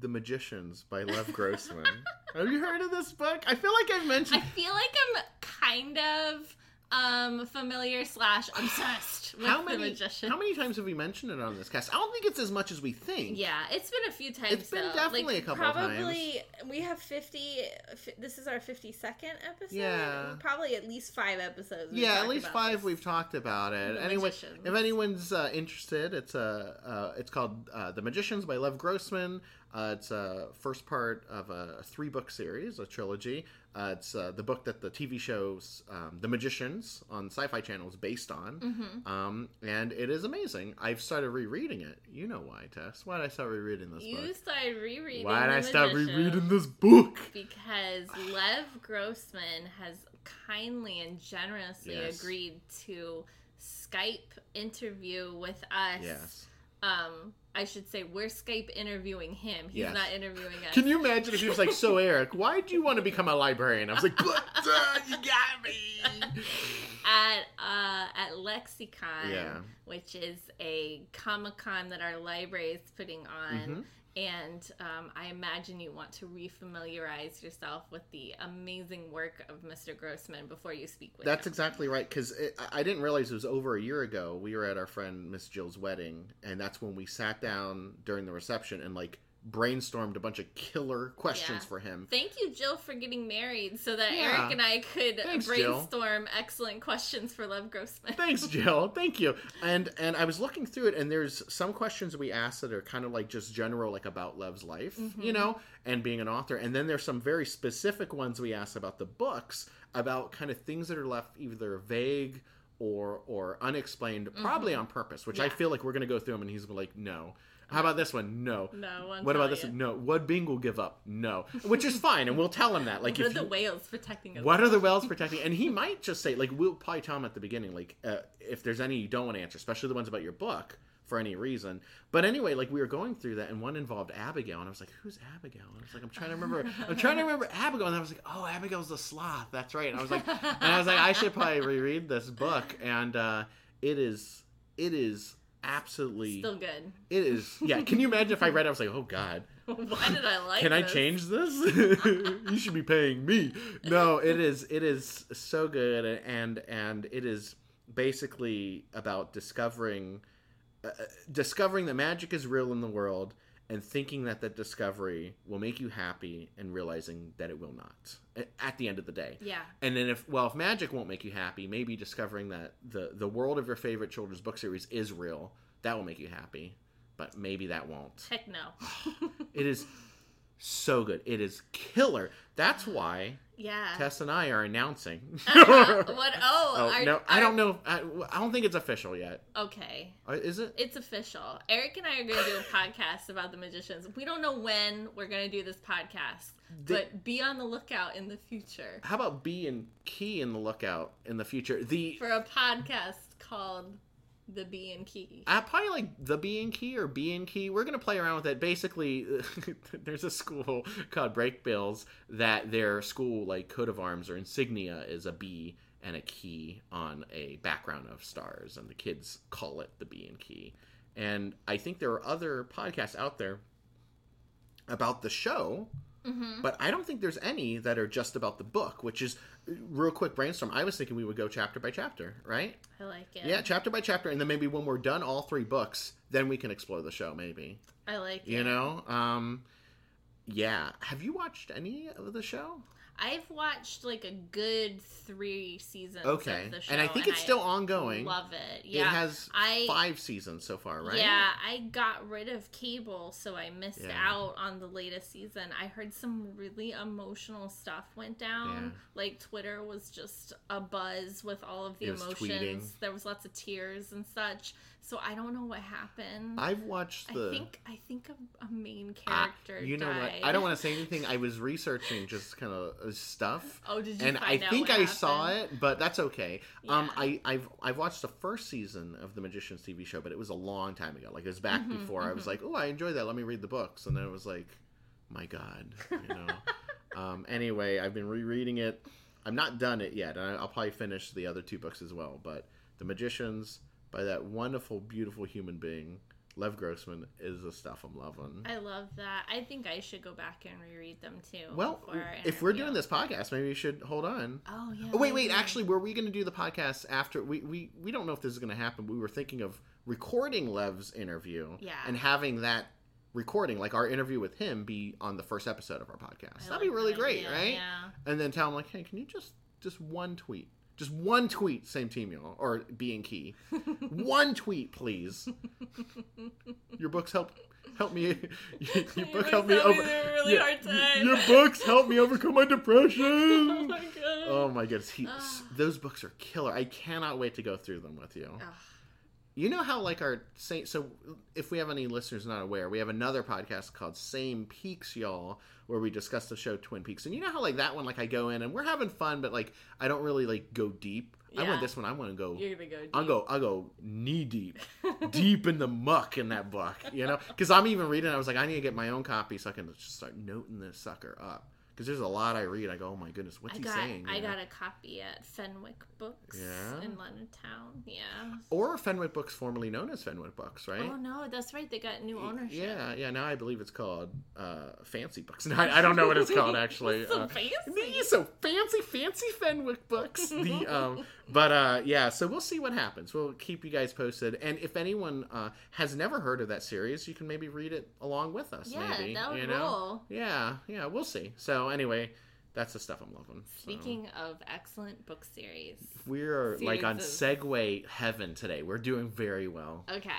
the magicians by lev grossman have you heard of this book i feel like i've mentioned. I feel like I'm kind of um familiar slash obsessed with how the many magician. how many times have we mentioned it on this cast i don't think it's as much as we think Yeah, it's been a few times. It's been though. definitely like, a couple of probably, we have fifty. fi- This is our fifty-second episode. Yeah. probably at least five episodes. yeah, at least five this. we've talked about it. The Anyway, Magicians. if anyone's uh, interested, it's a uh, it's called uh, The Magicians by Lev Grossman. Uh, it's a first part of a three book series, a trilogy. Uh, it's uh, the book that the TV shows um, The Magicians on Sci-Fi Channel is based on, Mm-hmm. um, and it is amazing. I've started rereading it. You know why, Tess? Why did I start rereading this You book? started rereading. Why did I start rereading this book? Because Lev Grossman has kindly and generously Yes. agreed to Skype interview with us. Yes. Um, I should say we're Skype interviewing him. He's Yes. not interviewing us. Can you imagine if he was like, "So Eric, why do you want to become a librarian?" I was like, "But, uh, "You got me." at uh, at Lexicon, Yeah. which is a Comic Con that our library is putting on. Mhm. And um, I imagine you want to refamiliarize yourself with the amazing work of Mr. Grossman before you speak with That's him. exactly right. Because I didn't realize it was over a year ago. We were at our friend Miss Jill's wedding, and that's when we sat down during the reception and like brainstormed a bunch of killer questions Yeah. for him. Thank you, Jill, for getting married so that Yeah. Eric and I could Thanks, Jill. brainstorm excellent questions for Lev Grossman. Thanks, Jill. Thank you. And and I was looking through it, and there's some questions we asked that are kind of like just general, like about Lev's life, you mm-hmm. know, and being an author. And then there's some very specific ones we asked about the books, about kind of things that are left either vague or or unexplained, probably mm-hmm. on purpose. Which I feel like we're gonna go through them, and he's going to like, no. How about this one? No. No one. What about this? you. one? No. Would Bing will give up? No. Which is fine, and we'll tell him that. Like, What are if the you- whales protecting us? what are the wells protecting? And he might just say, like, we'll probably tell him at the beginning, like, uh, if there's any you don't want to answer, especially the ones about your book for any reason. But anyway, like, we were going through that, and one involved Abigail, and I was like, who's Abigail? And I was like, I'm trying to remember, I'm trying to remember Abigail, and I was like, oh, Abigail's the sloth. That's right. And I was like, and I was like, I should probably reread this book, and uh, it is, it is absolutely, Still good. it is. Yeah. Can you imagine if I read? it, I was like, oh God. Why did I like? Can I change this? you should be paying me. No, it is it is so good and and it is basically about discovering uh, discovering that magic is real in the world and thinking that that discovery will make you happy and realizing that it will not at the end of the day. Yeah. And then if well if magic won't make you happy, maybe discovering that the the world of your favorite children's book series is real, that will make you happy. But maybe that won't. Heck no. It is so good. It is killer. That's why yeah. Tess and I are announcing. Uh-huh. What? Oh, oh no, I don't know. I, I don't think it's official yet. Okay. Uh, Is it? It's official. Eric and I are going to do a podcast about the magicians. We don't know when we're going to do this podcast, The- but be on the lookout in the future How about Bee and Key in the lookout in the future? The for a podcast called The Bee and Key. uh, probably like the Bee and Key or Bee and Key. We're gonna play around with it. Basically, there's a school called Brakebills that their school like coat of arms or insignia is a B and a key on a background of stars, and the kids call it the Bee and Key. And I think there are other podcasts out there about the show, Mm-hmm. but I don't think there's any that are just about the book. Which is real quick brainstorm. I was thinking we would go chapter by chapter, right? I like it. Yeah, chapter by chapter, and then maybe when we're done all three books, then we can explore the show. Maybe I like it. you know. Um, yeah. Have you watched any of the show? I've watched like a good three seasons Okay, of the show. and I think it's still ongoing. Love it. Yeah. It has I five seasons so far, right? Yeah, I got rid of cable, so I missed Yeah. out on the latest season. I heard some really emotional stuff went down. Yeah. Like Twitter was just a buzz with all of the emotions. tweeting. There was lots of tears and such. So I don't know what happened. I've watched the. I think I think a, a main Ah, character. you know what? I don't want to say anything. I was researching just kind of stuff. Oh, did you? and I think I saw it, but that's okay. Yeah. Um, I, I've I've watched the first season of the Magicians TV show, but it was a long time ago. Like it was back Mhm, before I was like, oh, I enjoy that. Let me read the books, and then it was like, my God, you know. um, anyway, I've been rereading it. I'm not done it yet, and I'll probably finish the other two books as well. But the Magicians by that wonderful, beautiful human being, Lev Grossman, is the stuff I'm loving. I love that. I think I should go back and reread them too. well, if we're doing this podcast, maybe we should hold on. Oh yeah. Oh, wait, wait. Actually, were we going to do the podcast after? We, we we don't know if this is going to happen. We were thinking of recording Lev's interview, Yeah. and having that recording, like our interview with him, be on the first episode of our podcast. I That'd be really that great, idea, right? Yeah. And then tell him like, hey, can you just just one tweet, just one tweet, same team, y'all, or being key, one tweet, please. Your books help help me. Your, your book helped me over. really yeah, hard time. Your books helped me overcome my Oh depression. my god. Oh my goodness, he, Ah. those books are killer. I cannot wait to go through them with you. You know how like our same. So if we have any listeners not aware, we have another podcast called Same Peaks, y'all, where we discuss the show Twin Peaks. And you know how like that one, like I go in and we're having fun, but like I don't really like go deep. I want this one. I want to go. You're gonna go. Deep. I'll go. I'll go knee deep, deep in the muck in that book. You know, because I'm even reading. I was like, I need to get my own copy so I can just start noting this sucker up. Because there's a lot I read. I go, oh my goodness, what's I he got saying? I got a copy at Fenwick Books Yeah? in London town. Yeah. Or Fenwick Books, formerly known as Fenwick Books, right? Oh no, that's right. They got new ownership. Yeah, yeah. Now I believe it's called uh, Fancy Books. No, I, I don't know what it's called actually. So Uh, fancy. So fancy, fancy Fenwick books. The um, but uh, yeah. So we'll see what happens. We'll keep you guys posted. And if anyone uh, has never heard of that series, you can maybe read it along with us. Yeah, maybe, that would you know? roll. Yeah, yeah. We'll see. So anyway, that's the stuff I'm loving. So. Speaking of excellent book series. we're like on Series segue heaven today. We're doing very well. Okay,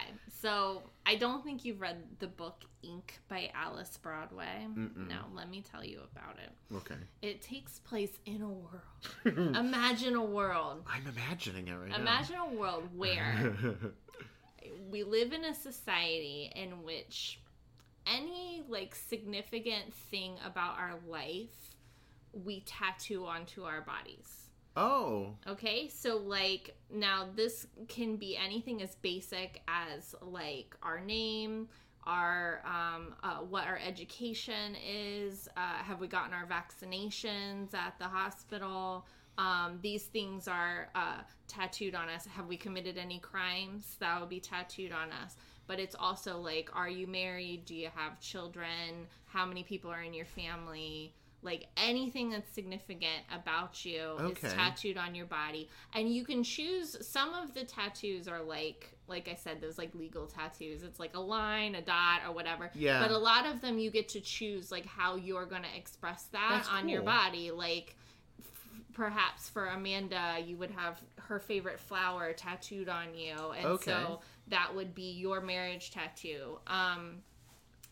so I don't think you've read the book Ink by Alice Broadway. Mm-mm. No, let me tell you about it. Okay. It takes place in a world. Imagine a world. I'm imagining it right now. Imagine a world where we live in a society in which any like significant thing about our life we tattoo onto our bodies. oh, Okay, so like now this can be anything as basic as like our name, our um, uh, what our education is, uh, have we gotten our vaccinations at the hospital? Um, these things are uh, tattooed on us. Have we committed any crimes? That will be tattooed on us. But it's also like, are you married? Do you have children? How many people are in your family? Like anything that's significant about you Okay. is tattooed on your body, and you can choose. Some of the tattoos are like, like I said, those like legal tattoos. It's like a line, a dot, or whatever. Yeah. But a lot of them, you get to choose like how you're going to express that That's on your body. Like perhaps for Amanda, you would have her favorite flower tattooed on you, and Okay. so that would be your marriage tattoo. Um,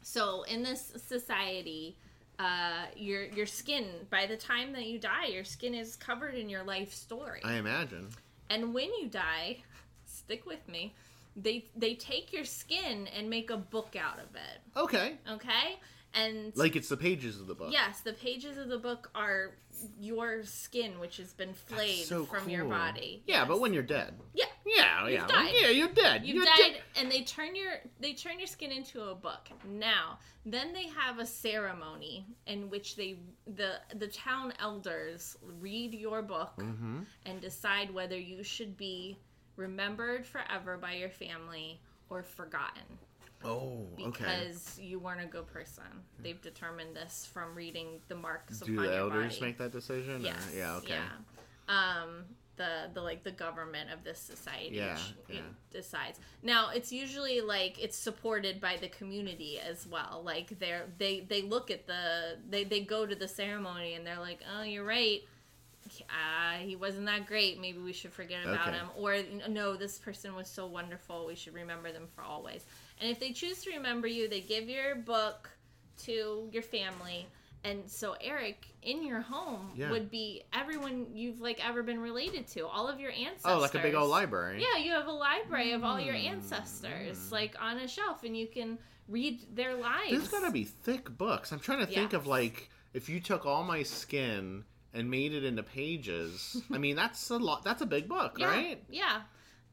so in this society, uh, your your skin by the time that you die, your skin is covered in your life story. I imagine. And when you die, stick with me. They they take your skin and make a book out of it. Okay. Okay? And Like it's the pages of the book. yes, the pages of the book are your skin which has been flayed so from your body. Yeah, but when you're dead. Yeah. Yeah, yeah. died. Yeah, you're dead. You've you're died dead. and they turn your they turn your skin into a book. Now, then they have a ceremony in which they the the town elders read your book Mm-hmm. and decide whether you should be remembered forever by your family or forgotten Oh, okay. because you weren't a good person. They've determined this from reading the marks of the city. Do the elders body. make that decision? or- Yes. Yeah, okay. Yeah. Um, the the like the government of this society Yeah, yeah. decides. Now it's usually like it's supported by the community as well. Like they're they they look at the they they go to the ceremony and they're like, oh, you're right. Uh, he wasn't that great. Maybe we should forget about Okay. him. Or no, this person was so wonderful. We should remember them for always. And if they choose to remember you, they give your book to your family. And so Eric, in your home Yeah. would be everyone you've like ever been related to, all of your ancestors. Oh, like a big old library. Yeah, you have a library of all your Mm. ancestors, like on a shelf, and you can read their lives. There's gotta be thick books. I'm trying to think of like if you took all my skin and made it into pages. I mean, that's a lot. That's a big book, yeah, right? Yeah.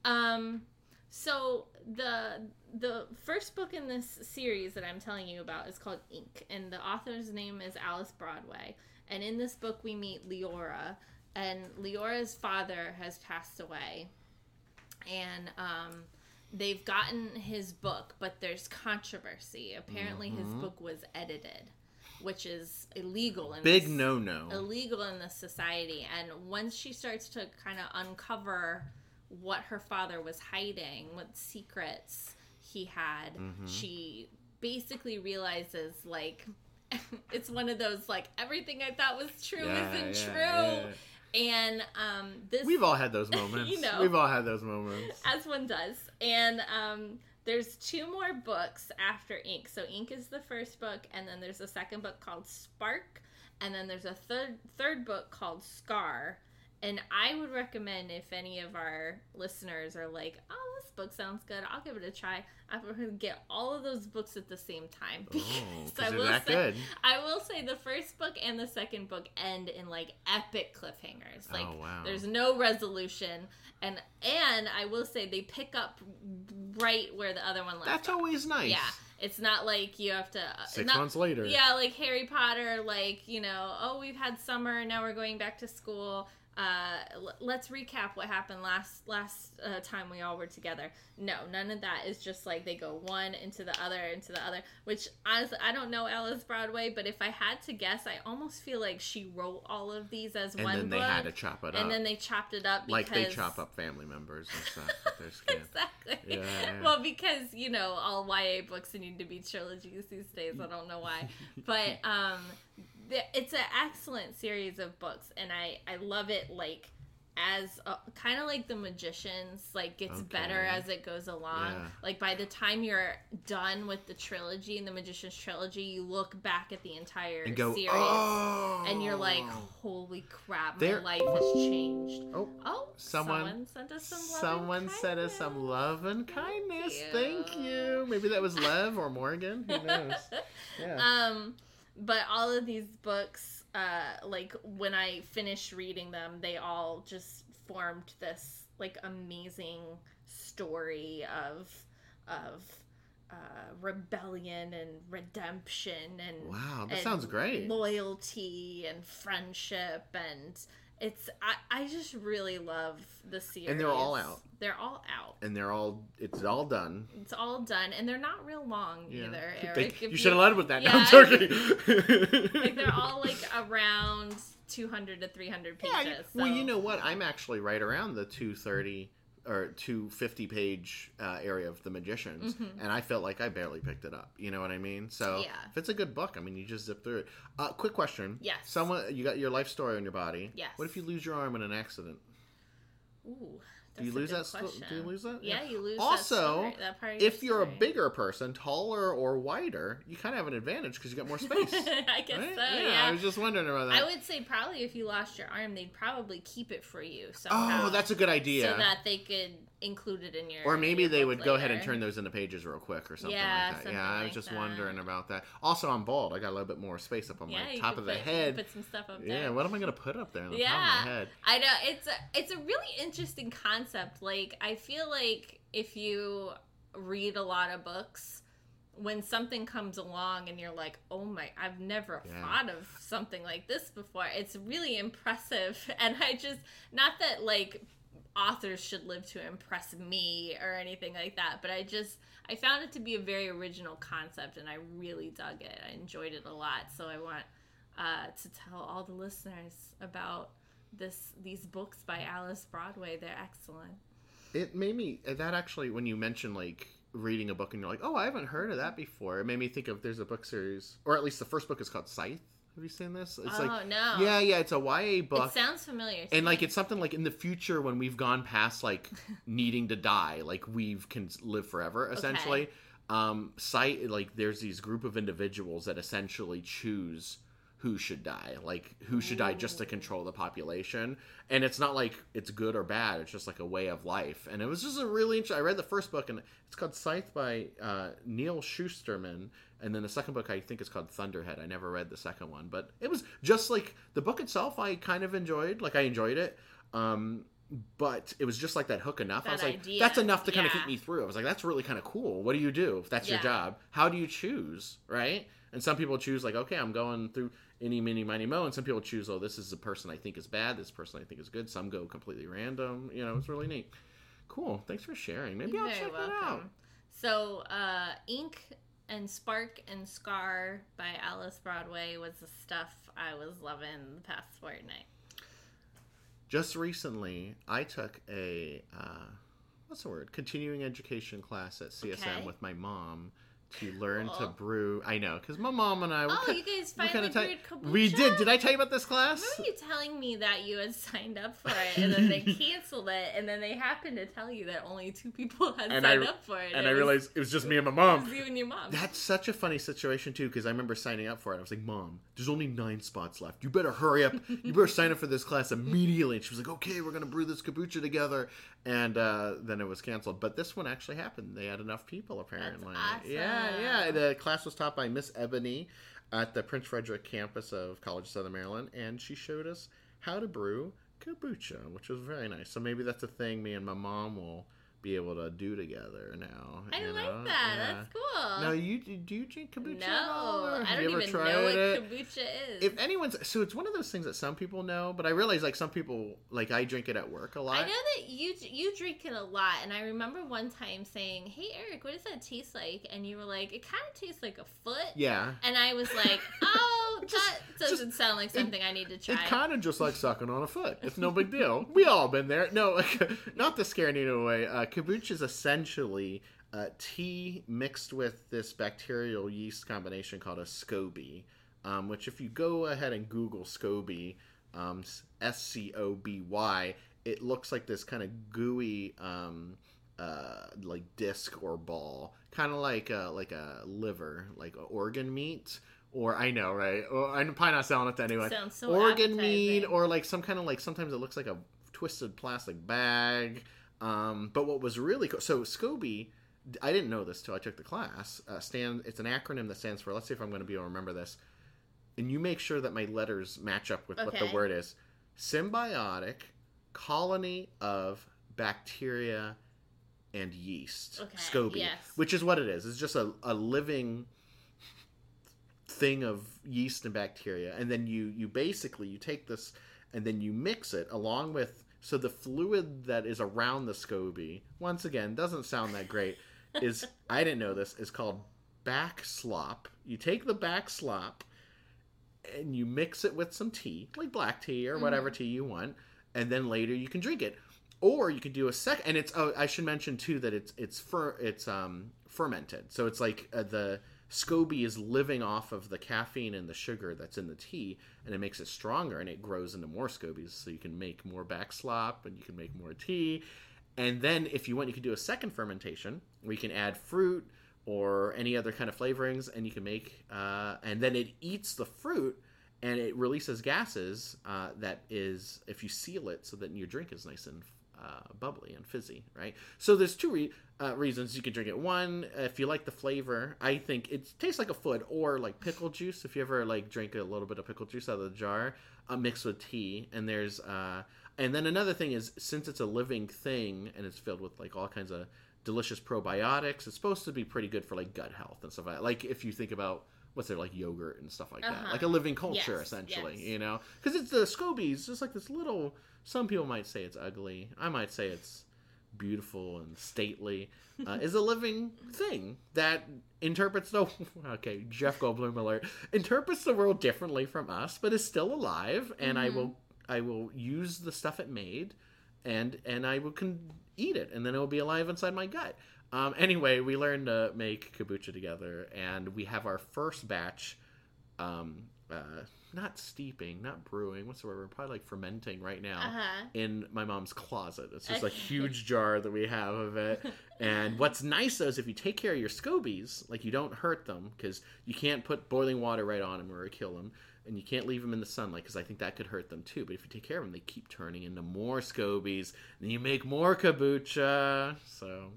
Um so the the first book in this series that I'm telling you about is called Ink and the author's name is Alice Broadway. And in this book we meet Leora and Leora's father has passed away. And um they've gotten his book, but there's controversy. Apparently his Mhm. book was edited, which is illegal in Big no no. illegal in this society and once she starts to kind of uncover what her father was hiding what secrets he had Mhm. she basically realizes like it's one of those like everything i thought was true isn't true and um this We've all had those moments. You know. We've all had those moments. as one does. And um, there's two more books after Ink. So Ink is the first book, and then there's a second book called Spark, and then there's a third third book called Scar. And I would recommend if any of our listeners are like, "Oh, this book sounds good. I'll give it a try." I would get all of those books at the same time Oh, because 'cause I will that say, good. I will say the first book and the second book end in like epic cliffhangers. Like Oh, wow. there's no resolution, and and I will say they pick up right where the other one left. That's off. always nice. Yeah, it's not like you have to. uh, Six not- months later. Yeah, like Harry Potter, like you know, oh we've had summer, now we're going back to school. Uh, l- let's recap what happened last last uh, time we all were together. No, none of that is just like they go one into the other into the other. Which honestly, I don't know Alice Broadway, but if I had to guess, I almost feel like she wrote all of these as and one then they book, had to chop it up. and then they chopped it up like they chop up family members and stuff. with their skin. exactly. Yeah, yeah. Well, because you know all YA books need to be trilogies these days. I don't know why, but um, it's an excellent series of books, and I I love it like as kind of like the magicians like gets better as it goes along Yeah. like by the time you're done with the trilogy and the magicians trilogy you look back at the entire and go, series oh, and you're like holy crap my life has changed oh, oh Someone- someone sent us some love and someone sent us some kindness. love and Thank kindness. you. Thank you. Maybe that was Lev or Morgan. Who knows? Yeah. um but all of these books uh like when i finished reading them they all just formed this like amazing story of of uh rebellion and redemption and wow, that and sounds great. loyalty and friendship and it's I, I just really love the series And they're all out. they're all out And they're all, it's all done. it's all done and they're not real long Yeah. either They- Eric. you should have led with that. No, I'm joking. like they're all like around 200 to 300 pages. Yeah, so. Well, you know what? I'm actually right around the 230 or 250 page uh, area of The Magicians, and I felt like I barely picked it up. You know what I mean? So Mm-hmm. Yeah. if it's a good book, I mean, you just zip through it. Uh, quick question. Yes. Someone, you got your life story on your body. Yes. What if you lose your arm in an accident? Ooh, Do you lose that? Do you lose that? Yeah, you lose. Also, that, story, that part If you're a bigger person, taller or wider, you kind of have an advantage because you got more space. I guess right? so. yeah, Yeah. I was just wondering about that. I would say probably if you lost your arm, they'd probably keep it for you somehow. oh, that's a good idea. so that they could include it in your. Or maybe your they would go ahead and turn those into pages real quick or something Yeah, like that. something yeah, I was like just that. wondering about that. Also, I'm bald. I got a little bit more space up on Yeah, my top of the put, you head. Put some stuff up there. Yeah, what am I gonna put up there on the yeah, top of my head? I know it's a it's a really interesting concept. Like I feel like if you read a lot of books, when something comes along and you're like, "Oh my, I've never Yeah. thought of something like this before." It's really impressive, and I just not that like authors should live to impress me or anything like that, but I just I found it to be a very original concept, and I really dug it. I enjoyed it a lot, so I want uh, to tell all the listeners about this these books by Alice Broadway. They're excellent. It made me that actually when you mentioned like reading a book and you're like, oh, I haven't heard of that before. It made me think of there's a book series, or at least the first book is called Scythe. Have you seen this? It's oh like no! yeah, yeah, it's a YA book. it sounds familiar. and me. like it's something like in the future when we've gone past like needing to die like we've can live forever essentially um site like there's these group of individuals that essentially choose who should die like who should die just to control the population and it's not like it's good or bad it's just like a way of life and it was just a really interesting i read the first book and it's called scythe by uh, neal shusterman and then the second book i think is called thunderhead i never read the second one but it was just like the book itself i kind of enjoyed like i enjoyed it um but it was just like that hook enough. I That was like, idea, that's enough to kind of yeah. keep me through. I was like, that's really kind of cool. What do you do if that's your job? How do you choose, right? And some people choose like, okay, I'm going through any, mini, miny, mo. And some people choose, oh, this is the person I think is bad. This person I think is good. Some go completely random. You know, it's really neat. Cool. Thanks for sharing. Maybe You're I'll check that out. So, uh, Ink and Spark and Scar by Alice Broadway was the stuff I was loving the past fortnight. Just recently, I took a uh, what's the word? Continuing education class at CSM Okay. with my mom to learn to brew. I know because my mom and I. Oh, you guys finally brewed kombucha? We did. Did I tell you about this class? Remember you telling me that you had signed up for it and then they canceled it and then they happened to tell you that only two people had And signed I- up for it. and It I was- realized it was just me and my it mom. was you and your mom. That's such a funny situation too, because I remember signing up for it. I was like, "Mom, there's only nine spots left. You better hurry up. You better sign up for this class immediately." And she was like, "Okay, we're gonna brew this kombucha together." And uh, then it was canceled. But this one actually happened. They had enough people apparently. Yeah, yeah. The class was taught by Miss Ebony at the Prince Frederick campus of College of Southern Maryland, and she showed us how to brew kombucha, which was very nice. So maybe that's a thing me and my mom will be able to do together now. I like know? that. Yeah. That's cool. No, you do you drink kombucha? at all, No, I have don't you ever even tried know what it? kombucha is. If anyone's so, it's one of those things that some people know, but I realize like some people like I drink it at work a lot. I know that you you drink it a lot, and I remember one time saying, "Hey Eric, what does that taste like?" And you were like, "It kind of tastes like a foot." Yeah, And I was like, "Oh, Just- that doesn't sound like something I need to try." It kind of just like sucking on a foot. It's no big deal. We all been there. No, not to scare anyone away. Uh, kombucha is essentially uh, tea mixed with this bacterial yeast combination called a SCOBY, um, which if you go ahead and Google SCOBY, um, S C O B Y, it looks like this kind of gooey. Um, uh, like disc or ball, kind of like a, like a liver, like a organ meat, or I know, right? Or I'm probably not selling it to anyone Sounds so organ meat or like some kind of like sometimes it looks like a twisted plastic bag um, but what was really cool so scoby i didn't know this till i took the class. Uh, stand it's an acronym that stands for let's see if i'm going to be able to remember this. And you make sure that my letters match up with what the word is. Symbiotic colony of bacteria and yeast. Okay, scoby yes. which is what it is. It's just a, a living thing of yeast and bacteria. And then you you basically you take this and then you mix it along with so the fluid that is around the scoby once again doesn't sound that great is i didn't know this is called back slop. You take the back slop and you mix it with some tea like black tea or whatever tea you want and then later you can drink it. Or you can do a sec and it's oh i should mention too that it's it's fer it's um fermented. So it's like uh, the scoby is living off of the caffeine and the sugar that's in the tea and it makes it stronger and it grows into more scobies so you can make more back slop and you can make more tea. And then if you want you can do a second fermentation where you can add fruit or any other kind of flavorings and you can make uh, and then it eats the fruit and it releases gases uh, that is if you seal it so that your drink is nice and uh, bubbly and fizzy right? So there's two re- uh, reasons you can drink it. One if you like the flavor i think it tastes like a foot or like pickle juice. If you ever like drink a little bit of pickle juice out of the jar uh, mixed with tea and there's uh and then another thing is since it's a living thing and it's filled with like all kinds of delicious probiotics it's supposed to be pretty good for like gut health and stuff like like if you think about what's there like yogurt and stuff like that. Uh-huh. like a living culture Yes, essentially yes. you know? Because it's the scobies just like this little some people might say it's ugly. I might say it's beautiful and stately. Uh, is a living thing that interprets the okay jeff goldblum alert. Interprets the world differently from us but is still alive and i will i will use the stuff it made and and i will can eat it and then it will be alive inside my gut um, anyway we learned to make kombucha together and we have our first batch um, uh, not steeping not brewing what's the word we're probably like fermenting right now Uh-huh. in my mom's closet. It's just a huge jar that we have of it. And what's nice though is if you take care of your scobies, like you don't hurt them because you can't put boiling water right on them or kill them. And you can't leave them in the sunlight because I think that could hurt them too. But if you take care of them, they keep turning into more scobies, and you make more kombucha. So,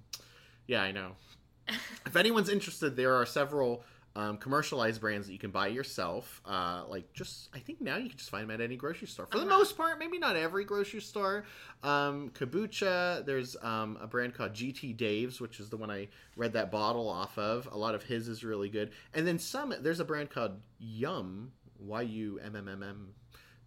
yeah, I know. if anyone's interested, there are several um, commercialized brands that you can buy yourself. Uh, like just, I think now you can just find them at any grocery store for the Uh-huh. most part. Maybe not every grocery store. Um, kombucha. There's um, a brand called GT Dave's, which is the one I read that bottle off of. A lot of his is really good. And then some. There's a brand called Yum Y U M M M M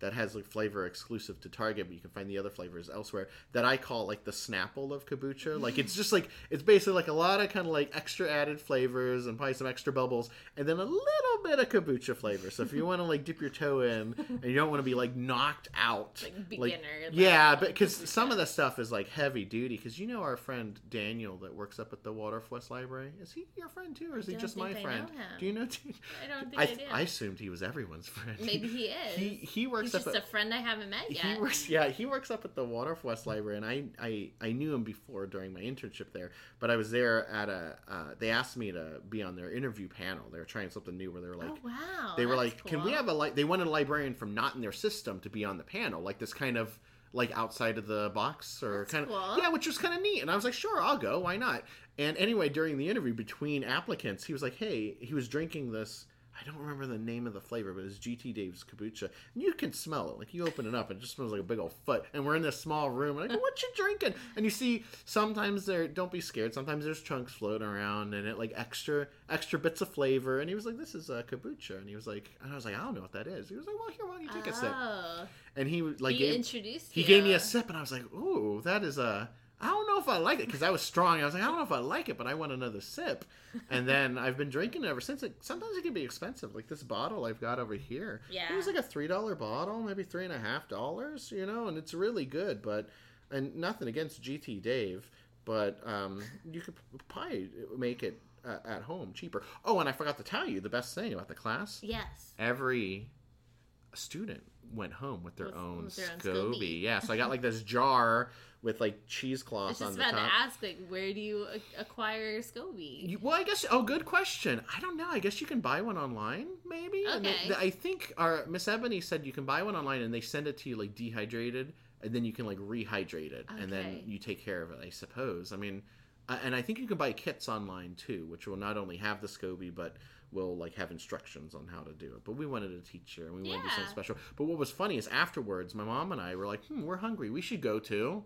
that has like flavor exclusive to Target, but you can find the other flavors elsewhere. That I call like the Snapple of kombucha. Like it's just like it's basically like a lot of kind of like extra added flavors and probably some extra bubbles, and then a little bit of kombucha flavor. So if you want to like dip your toe in and you don't want to be like knocked out, Like beginner yeah, but because some of the stuff is like heavy duty. Because you know our friend Daniel that works up at the Waldorf West Library. Is he your friend too, or is he just my I friend? Do you know? I don't think I, I, do. I assumed he was everyone's friend. Maybe he is. He he works He's up just at a friend I haven't met yet. he works yeah he works up at the Waldorf West Library, and I I I knew him before during my internship there. But I was there at a uh, they asked me to be on their interview panel. They were trying something new where they were like. oh wow. they were like, "Can we have a like?" They wanted a librarian from not in their system to be on the panel, like this kind of like outside of the box or kind of cool. yeah, which was kind of neat. And I was like, "Sure, I'll go. Why not?" And anyway, during the interview between applicants, he was like, "Hey," he was drinking this I don't remember the name of the flavor, but it's GT Dave's kombucha. And you can smell it. Like you open it up, and it just smells like a big old foot. And we're in this small room, and I go, "What you drinking?" And you see sometimes there. Don't be scared. Sometimes there's chunks floating around, and it like extra extra bits of flavor. And he was like, "This is a kombucha," and he was like, and I was like, "I don't know what that is." He was like, "Well, here, why don't you take a sip?" Oh, And he like he gave, introduced he you. gave me a sip, and I was like, "Ooh, that is a." I don't know if I like it because I was strong. I was like, I don't know if I like it, but I want another sip. And then I've been drinking it ever since. It sometimes it can be expensive. Like this bottle I've got over here. Yeah. it was like a three dollar bottle, maybe three and a half dollars. You know, and it's really good. But and nothing against GT Dave, but um, you could probably make it uh, at home cheaper. Oh, and I forgot to tell you the best thing about the class Yes. every student went home with their With- own with their own. Yeah, so I got like this jar with like cheesecloth I was on just the about to ask, like, where do you acquire SCOBY? You- well, I guess. Oh, good question. I don't know. I guess you can buy one online, maybe. And they- Okay. I think our Miss Ebony said you can buy one online, and they send it to you like dehydrated, and then you can like rehydrate it, and then Okay. you take care of it. I suppose. I mean, uh, and I think you can buy kits online too, which will not only have the SCOBY, but will like have instructions on how to do it. But we wanted a teacher, and we wanted to do something special. But what was funny is afterwards, my mom and I were like, "Hmm, we're hungry. We should go to."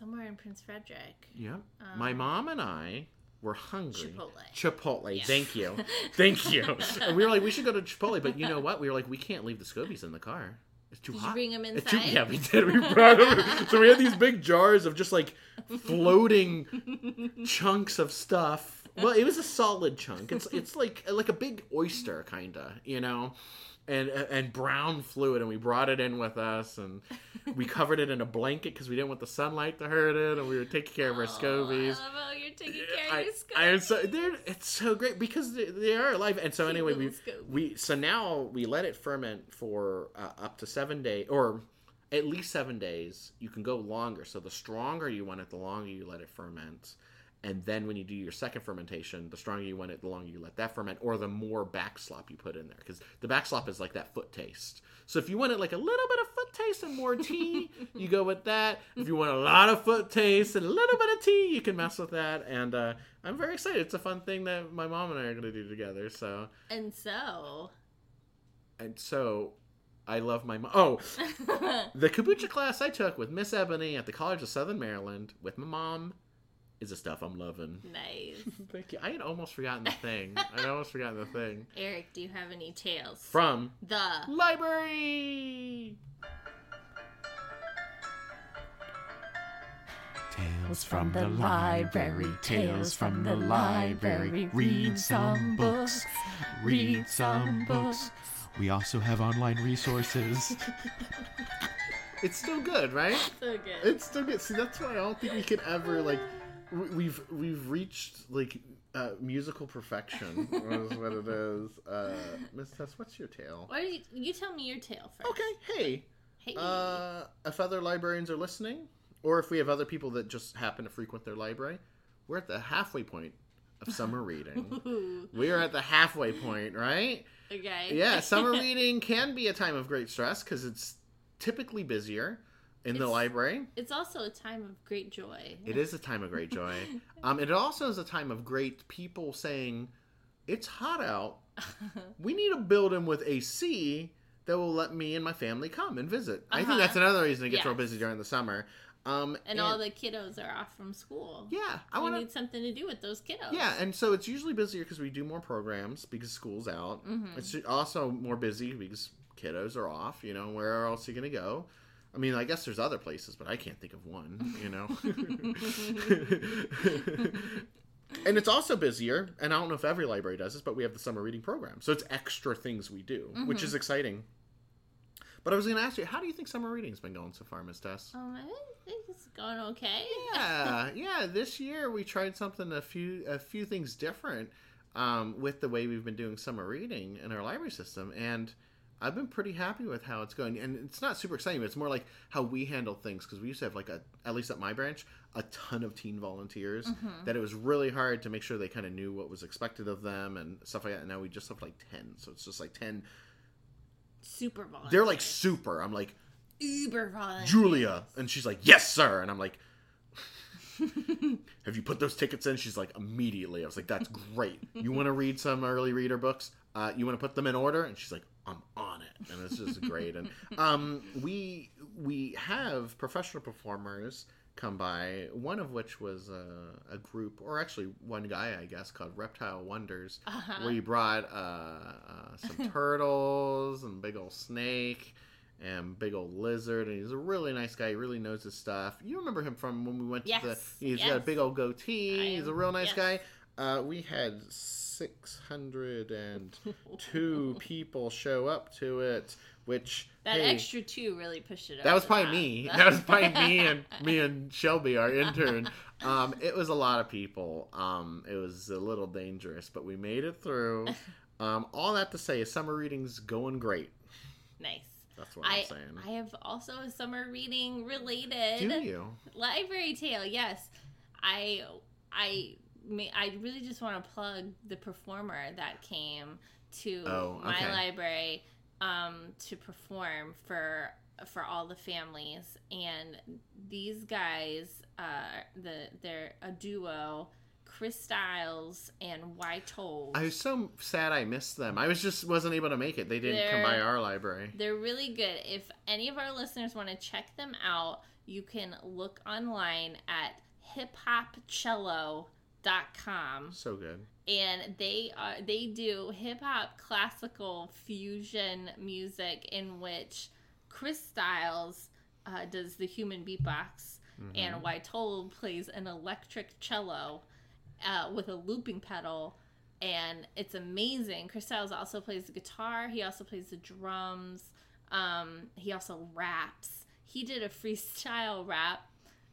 Somewhere in Prince Frederick. Yeah. my Um, mom and I were hungry. Chipotle. Chipotle. Yeah. Thank you. Thank you. and we were like, we should go to Chipotle, but you know what? We were like, we can't leave the Scobies in the car. It's too Did you hot. bring 'em It's too- inside? yeah, we did. We brought them. so we had these big jars of just like floating chunks of stuff. Well, it was a solid chunk. It's it's like like a big oyster, kinda, you know. And, and brown fluid, and we brought it in with us, and we covered it in a blanket because we didn't want the sunlight to hurt it, and we were taking care of our scobies. Oh, I love how you're taking care of I, your I am SCOBY. so they're, it's so great because they, they are alive. And so Cute anyway, we we so now we let it ferment for uh, up to seven days or at least seven days. You can go longer. So the stronger you want it, the longer you let it ferment. And then when you do your second fermentation, the stronger you want it, the longer you let that ferment, or the more backslop you put in there, because the backslop is like that foot taste. So if you want it like a little bit of foot taste and more tea, you go with that. If you want a lot of foot taste and a little bit of tea, you can mess with that. And uh, I'm very excited. It's a fun thing that my mom and I are going to do together. So And so, and so I love my mom. Oh, the kombucha class I took with Miss Ebony at the College of Southern Maryland with my mom is the stuff I'm loving. nice. Thank you. I had almost forgotten the thing. I had almost forgotten the thing. Eric, do you have any tales? From the library. Tales from the library, tales from the library. Read some books, read some books. We also have online resources. It's still good, right? so good. It's still good. See, that's why I don't think we could ever like. We- We've we've reached like uh, musical perfection. is what it is. Uh, Miss Tess, what's your tale? Why you, you tell me your tale first? Okay, hey, Hey. uh, if other librarians are listening, or if we have other people that just happen to frequent their library, we're at the halfway point of summer reading. We are at the halfway point, right? okay. Yeah, summer reading can be a time of great stress because it's typically busier in the library. It's also a time of great joy. It is a time of great joy. Um, it also is a time of great people saying, "It's hot out. We need a building with AC that will let me and my family come and visit." I think Uh-huh. that's another reason it gets real busy during the summer. Um, and, all the kiddos are off from school. yeah, I we want to need something to do with those kiddos. Yeah, and so it's usually busier because we do more programs because school's out. Mhm. It's also more busy because kiddos are off. You know, where else are you going to go? I mean, I guess there's other places, but I can't think of one. You know. and it's also busier, and I don't know if every library does this, but we have the summer reading program, so it's extra things we do, which is exciting. But I was going to ask you, how do you think summer reading's been going so far, Miss Tess? Um, I think it's going okay. yeah, yeah. This year we tried something a few a few things different um, with the way we've been doing summer reading in our library system, and I've been pretty happy with how it's going. And it's not super exciting, but it's more like how we handle things because we used to have like a at least at my branch a ton of teen volunteers that it was really hard to make sure they kind of knew what was expected of them and stuff like that. And now we just have like ten, so it's just like ten. Super volunteer. They're like super. I'm like uber volunteer. Julia, and she's like yes sir, and I'm like. Have you put those tickets in? She's like, immediately. I was like, that's great. You want to read some early reader books? Uh, you want to put them in order? And she's like, I'm on it, and it's just great. And um, we we have professional performers come by. One of which was a, a group, or actually one guy, I guess, called Reptile Wonders, Uh-huh. where he brought uh, uh, some turtles and big old snake and big old lizard and he's a really nice guy he really knows his stuff you remember him from when we went to Yes, the he's got a big old goatee he's a real nice yes. guy uh, we had 602 people show up to it which That hey, extra two really pushed it. that was probably me. That was probably me and me and Shelby, our intern. Um, it was a lot of people. Um, it was a little dangerous, but we made it through. Um, all that to say, is summer reading's going great. Nice. That's what I I'm saying. I have also a summer reading related Do you? library tale. Yes, I I I really just want to plug the performer that came to Oh, my library um, to perform for for all the families and these guys uh the they're a duo chris styles and Wytold I was so sad I missed them. I was just wasn't able to make it. They didn't come by our library. They're really good. If any of our listeners want to check them out, you can look online at hiphopcello.com So good. and they are they do hip hop classical fusion music in which Chris Styles uh, does the human beatbox Mm-hmm. and Wytold plays an electric cello uh, with a looping pedal and it's amazing. Chris Styles also plays the guitar. He also plays the drums. Um, he also raps. He did a freestyle rap.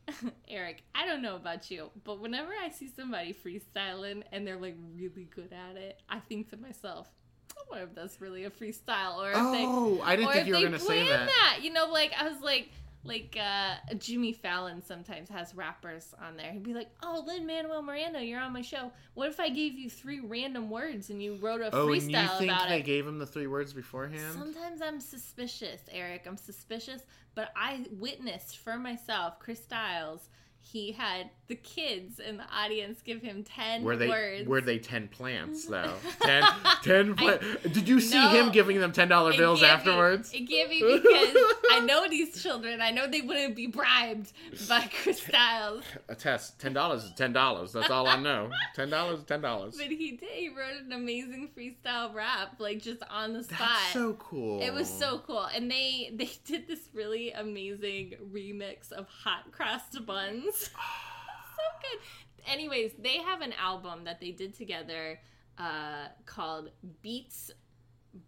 Eric, I don't know about you, but whenever I see somebody freestyling and they're like really good at it, I think to myself, I wonder if that's really a freestyle or if they Oh, I didn't or think if you were going to say planned that. You know, like I was like, like uh, Jimmy Fallon sometimes has rappers on there. He'd be like, "Oh, Lin Manuel Miranda, you're on my show. What if I gave you three random words and you wrote a Oh, and freestyle you think about they it?" gave him the three words beforehand? Sometimes I'm suspicious, Eric. I'm suspicious, but I witnessed for myself. Chris Styles, he had the kids in the audience give him ten Were they words. were they ten plants though? Ten plants. Did you see No. him giving them ten dollar bills can't afterwards? It can't be because I know these children. I know they wouldn't be bribed by Chris Styles. A test. Ten dollars is ten dollars. That's all I know. Ten dollars is ten dollars. But he did. He wrote an amazing freestyle rap, like just on the spot. That's so cool. It was so cool, and they they did this really amazing remix of hot cross buns. so good. Anyways, they have an album that they did together uh, called Beats,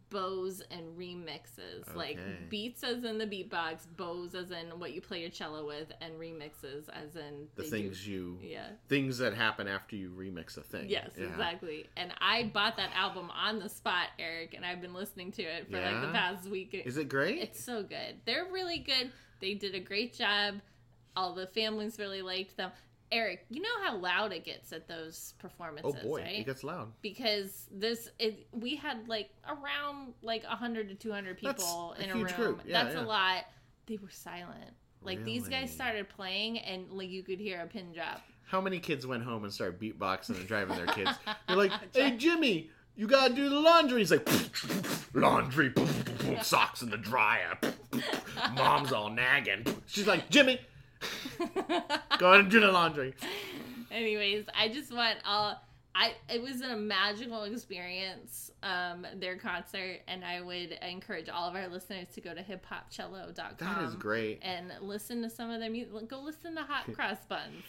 Bows, and Remixes. Like beats as in the beatbox, bows as in what you play your cello with, and remixes as in the they do- things you Yeah. things that happen after you remix a thing. Yes, Yeah. exactly. And I bought that album on the spot, Eric, and I've been listening to it for like the past week. Is it great? It's so good. They're really good. They did a great job. All the families really liked them. Eric, you know how loud it gets at those performances, oh boy, right? it gets loud. because this it, we had like around like 100 to 200 people That's in a huge room. group. Yeah, That's yeah. a lot. They were silent. Like these guys started playing and like you could hear a pin drop. How many kids went home and started beatboxing and driving their kids? They're like, "Hey Jimmy, you gotta do the laundry." He's like, "Laundry, socks in the dryer." Mom's all nagging. She's like, "Jimmy, go ahead and do the laundry." Anyways, I just want all I it was a magical experience, um, their concert, and I would encourage all of our listeners to go to hiphopcello.com. That is great. And listen to some of their music. Go listen to Hot Cross Buns.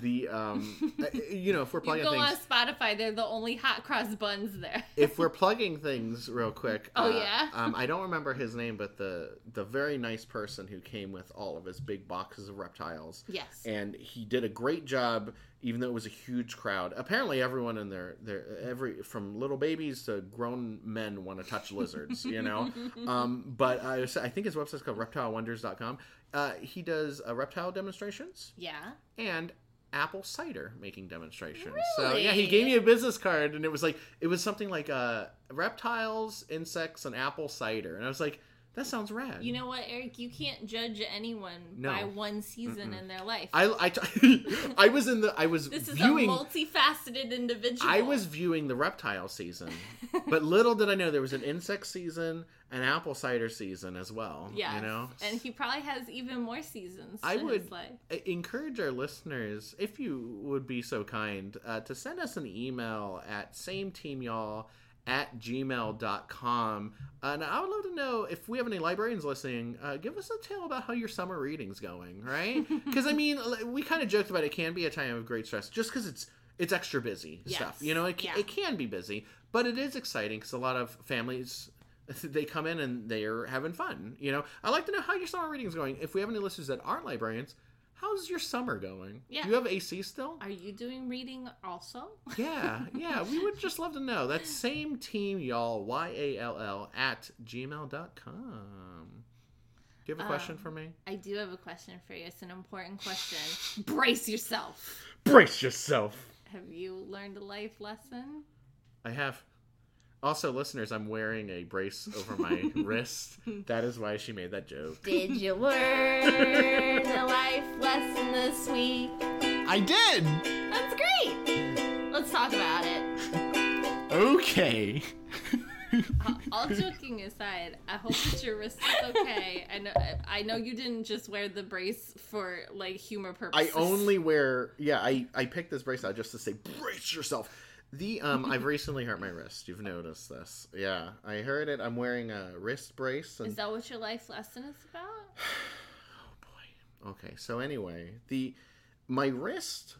The um, uh, you know, if we're You plugging go things, on Spotify, they're the only Hot Cross Buns there. if we're plugging things real quick. Oh, uh, yeah? um, I don't remember his name, but the the very nice person who came with all of his big boxes of reptiles. yes. and he did a great job even though it was a huge crowd apparently everyone in there there every from little babies to grown men want to touch lizards you know um, but I, I think his website's called reptilewonders.com uh, he does uh, reptile demonstrations yeah. and apple cider making demonstrations so yeah he gave me a business card and it was like it was something like uh, reptiles insects and apple cider. And i was like That sounds rad. You know what, Eric? You can't judge anyone No. by one season in their life. I I, t- I was in the I was this is viewing a multifaceted individual. I was viewing the reptile season, but little did I know there was an insect season, an apple cider season as well. yeah, you know, and he probably has even more seasons. I would his life. Encourage our listeners, if you would be so kind, uh, to send us an email at same team y'all at gmail.com. And I would love to know if we have any librarians listening, uh, give us a tale about how your summer reading's going, right? Because, I mean, we kind of joked about it can be a time of great stress just because it's it's extra busy Yes. stuff. You know, it, Yeah. it can be busy, but it is exciting because a lot of families they come in and they're having fun. You know, I like to know how your summer reading is going. If we have any listeners that aren't librarians, how's your summer going? Yeah. Do you have AC still? Are you doing reading also? yeah, yeah. We would just love to know. That same team, y'all, Y A L L, at gmail.com. Do you have a question Um, for me? I do have a question for you. It's an important question. Brace yourself. Brace yourself. Have you learned a life lesson? I have. Also, listeners, I'm wearing a brace over my wrist. That is why she made that joke. Did you learn a life lesson this week? I did. That's great. Let's talk about it. Okay. Uh, all joking aside, I hope that your wrist is okay. I know, I know you didn't just wear the brace for like humor purposes. I only wear yeah, I I picked this brace out just to say brace yourself. The um I've recently hurt my wrist. You've noticed this. Yeah, I heard it. I'm wearing a wrist brace and Is that what your life lesson is about? Oh boy. Okay, so anyway, the my wrist.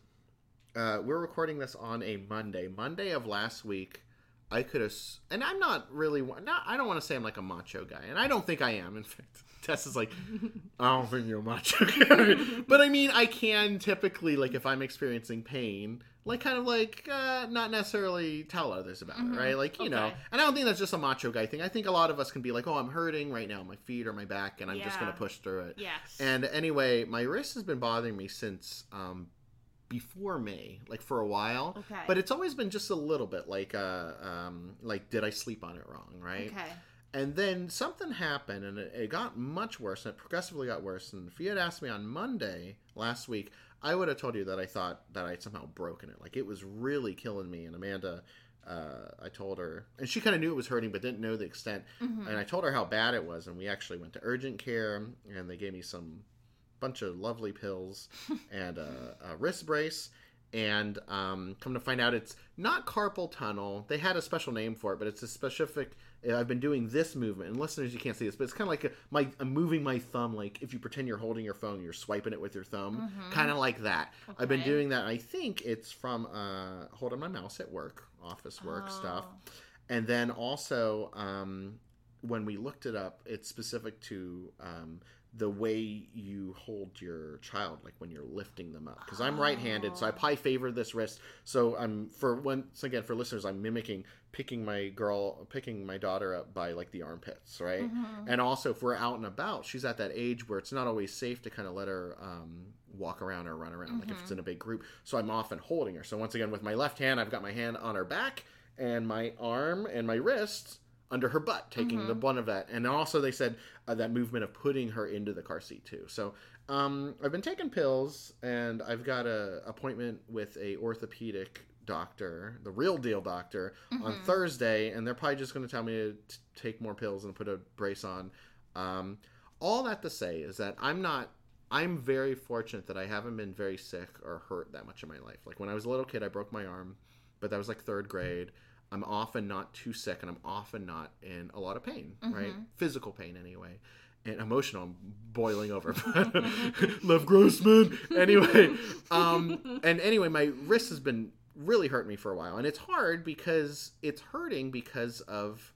Uh, we're recording this on a Monday. Monday of last week, I could have, and I'm not really. Not, I don't want to say I'm like a macho guy, and I don't think I am. In fact, Tess is like, I don't think you're a macho guy, but I mean, I can typically like if I'm experiencing pain, like kind of like uh, not necessarily tell others about it, right? Like you know, and I don't think that's just a macho guy thing. I think a lot of us can be like, oh, I'm hurting right now, my feet or my back, and I'm just gonna push through it. Yes. And anyway, my wrist has been bothering me since um, before May, like for a while. Okay. But it's always been just a little bit like, uh, um, like did I sleep on it wrong, right? okay. And then something happened, and it, it got much worse, and it progressively got worse. And if you had asked me on Monday last week, I would have told you that I thought that I'd somehow broken it. Like it was really killing me. And Amanda, uh, I told her, and she kind of knew it was hurting, but didn't know the extent. Mm-hmm. And I told her how bad it was, and we actually went to urgent care, and they gave me some bunch of lovely pills and a, a wrist brace. And um, come to find out, it's not carpal tunnel. They had a special name for it, but it's a specific. I've been doing this movement, and listeners, you can't see this, but it's kind of like a, my I'm moving my thumb, like if you pretend you're holding your phone, you're swiping it with your thumb, kind of like that. I've been doing that. I think it's from uh, holding my mouse at work, office work stuff, Oh. and then also um, when we looked it up, it's specific to um, the way you hold your child, like when you're lifting them up. Because I'm right-handed, so I probably favor this wrist. So I'm for once again for listeners, I'm mimicking picking my girl, picking my daughter up by like the armpits, right? And also, if we're out and about, she's at that age where it's not always safe to kind of let her um, walk around or run around, like if it's in a big group. So I'm often holding her. So once again, with my left hand, I've got my hand on her back and my arm and my wrist under her butt, taking the brunt of that. And also, they said uh, that movement of putting her into the car seat too. So um, I've been taking pills, and I've got a appointment with a orthopedic doctor, the real deal doctor, on Thursday, and they're probably just going to tell me to t- take more pills and put a brace on. Um, all that to say is that I'm not. I'm very fortunate that I haven't been very sick or hurt that much in my life. Like when I was a little kid, I broke my arm, but that was like third grade. I'm often not too sick, and I'm often not in a lot of pain, right? Mm-hmm. Physical pain, anyway. And emotional, I'm boiling over. Lev Grossman. Anyway, um, and anyway, my wrist has been really hurting me for a while, and it's hard because it's hurting because of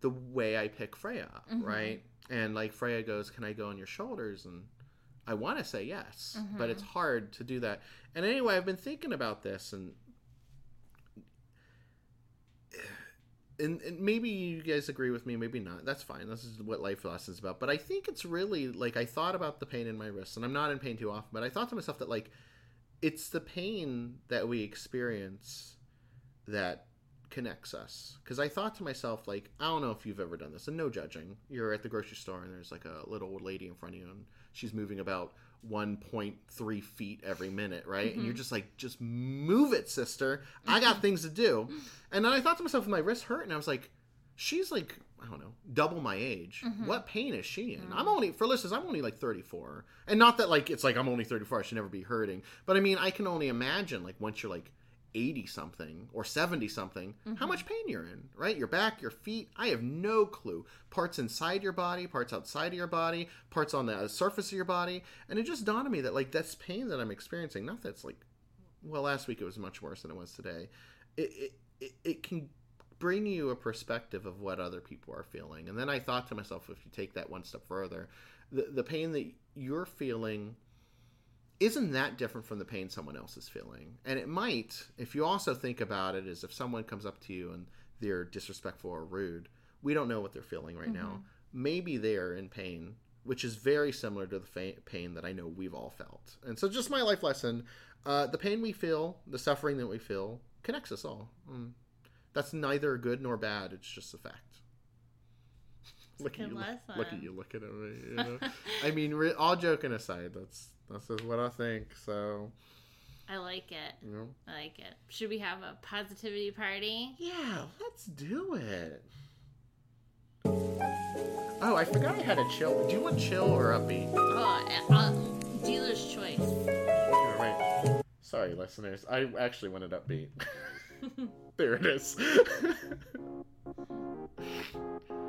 the way I pick Freya up, right? And like Freya goes, "Can I go on your shoulders?" And I want to say yes, but it's mm-hmm. hard to do that. And anyway, I've been thinking about this, and and, and maybe you guys agree with me, maybe not. That's fine. This is what life lessons about. But I think it's really like I thought about the pain in my wrists, and I'm not in pain too often. But I thought to myself that like it's the pain that we experience that connects us because i thought to myself like i don't know if you've ever done this and no judging you're at the grocery store and there's like a little old lady in front of you and she's moving about 1.3 feet every minute right and you're mm-hmm. just like just move it sister i got mm-hmm. things to do and then i thought to myself my wrist hurt and i was like she's like I don't know, double my age. Mm-hmm. What pain is she in? I'm mm. only for listeners. I'm only like 34, and not that like it's like I'm only 34. I should never be hurting. But I mean, I can only imagine like once you're like 80 something or 70 something, how mm-hmm. much pain you're in, right? Your back, your feet. I have no clue. Parts inside your body, parts outside of your body, parts on the surface of your body, and it just dawned on me that like that's pain that I'm experiencing. Not that's like, well, last week it was much worse than it was today. It it, it, it can bring you a perspective of what other people are feeling. And then I thought to myself, if you take that one step further, the, the pain that you're feeling isn't that different from the pain someone else is feeling. And it might, if you also think about it, is if someone comes up to you and they're disrespectful or rude, we don't know what they're feeling right now. Maybe they're in pain, which is very similar to the fa- pain that I know we've all felt. And so, just my life lesson uh, the pain we feel, the suffering that we feel, connects us all. Mm. That's neither good nor bad. It's just a fact. Look at you! Look, look at you! Look at me! You know? I mean, re- all joking aside, that's that's is what I think. So, I like it. you know, I like it. Should we have a positivity party? yeah, let's do it. Oh, I forgot I had a chill. Do you want chill or upbeat? Oh, uh, dealer's choice. You're right. Sorry, listeners. I actually wanted upbeat. there it is.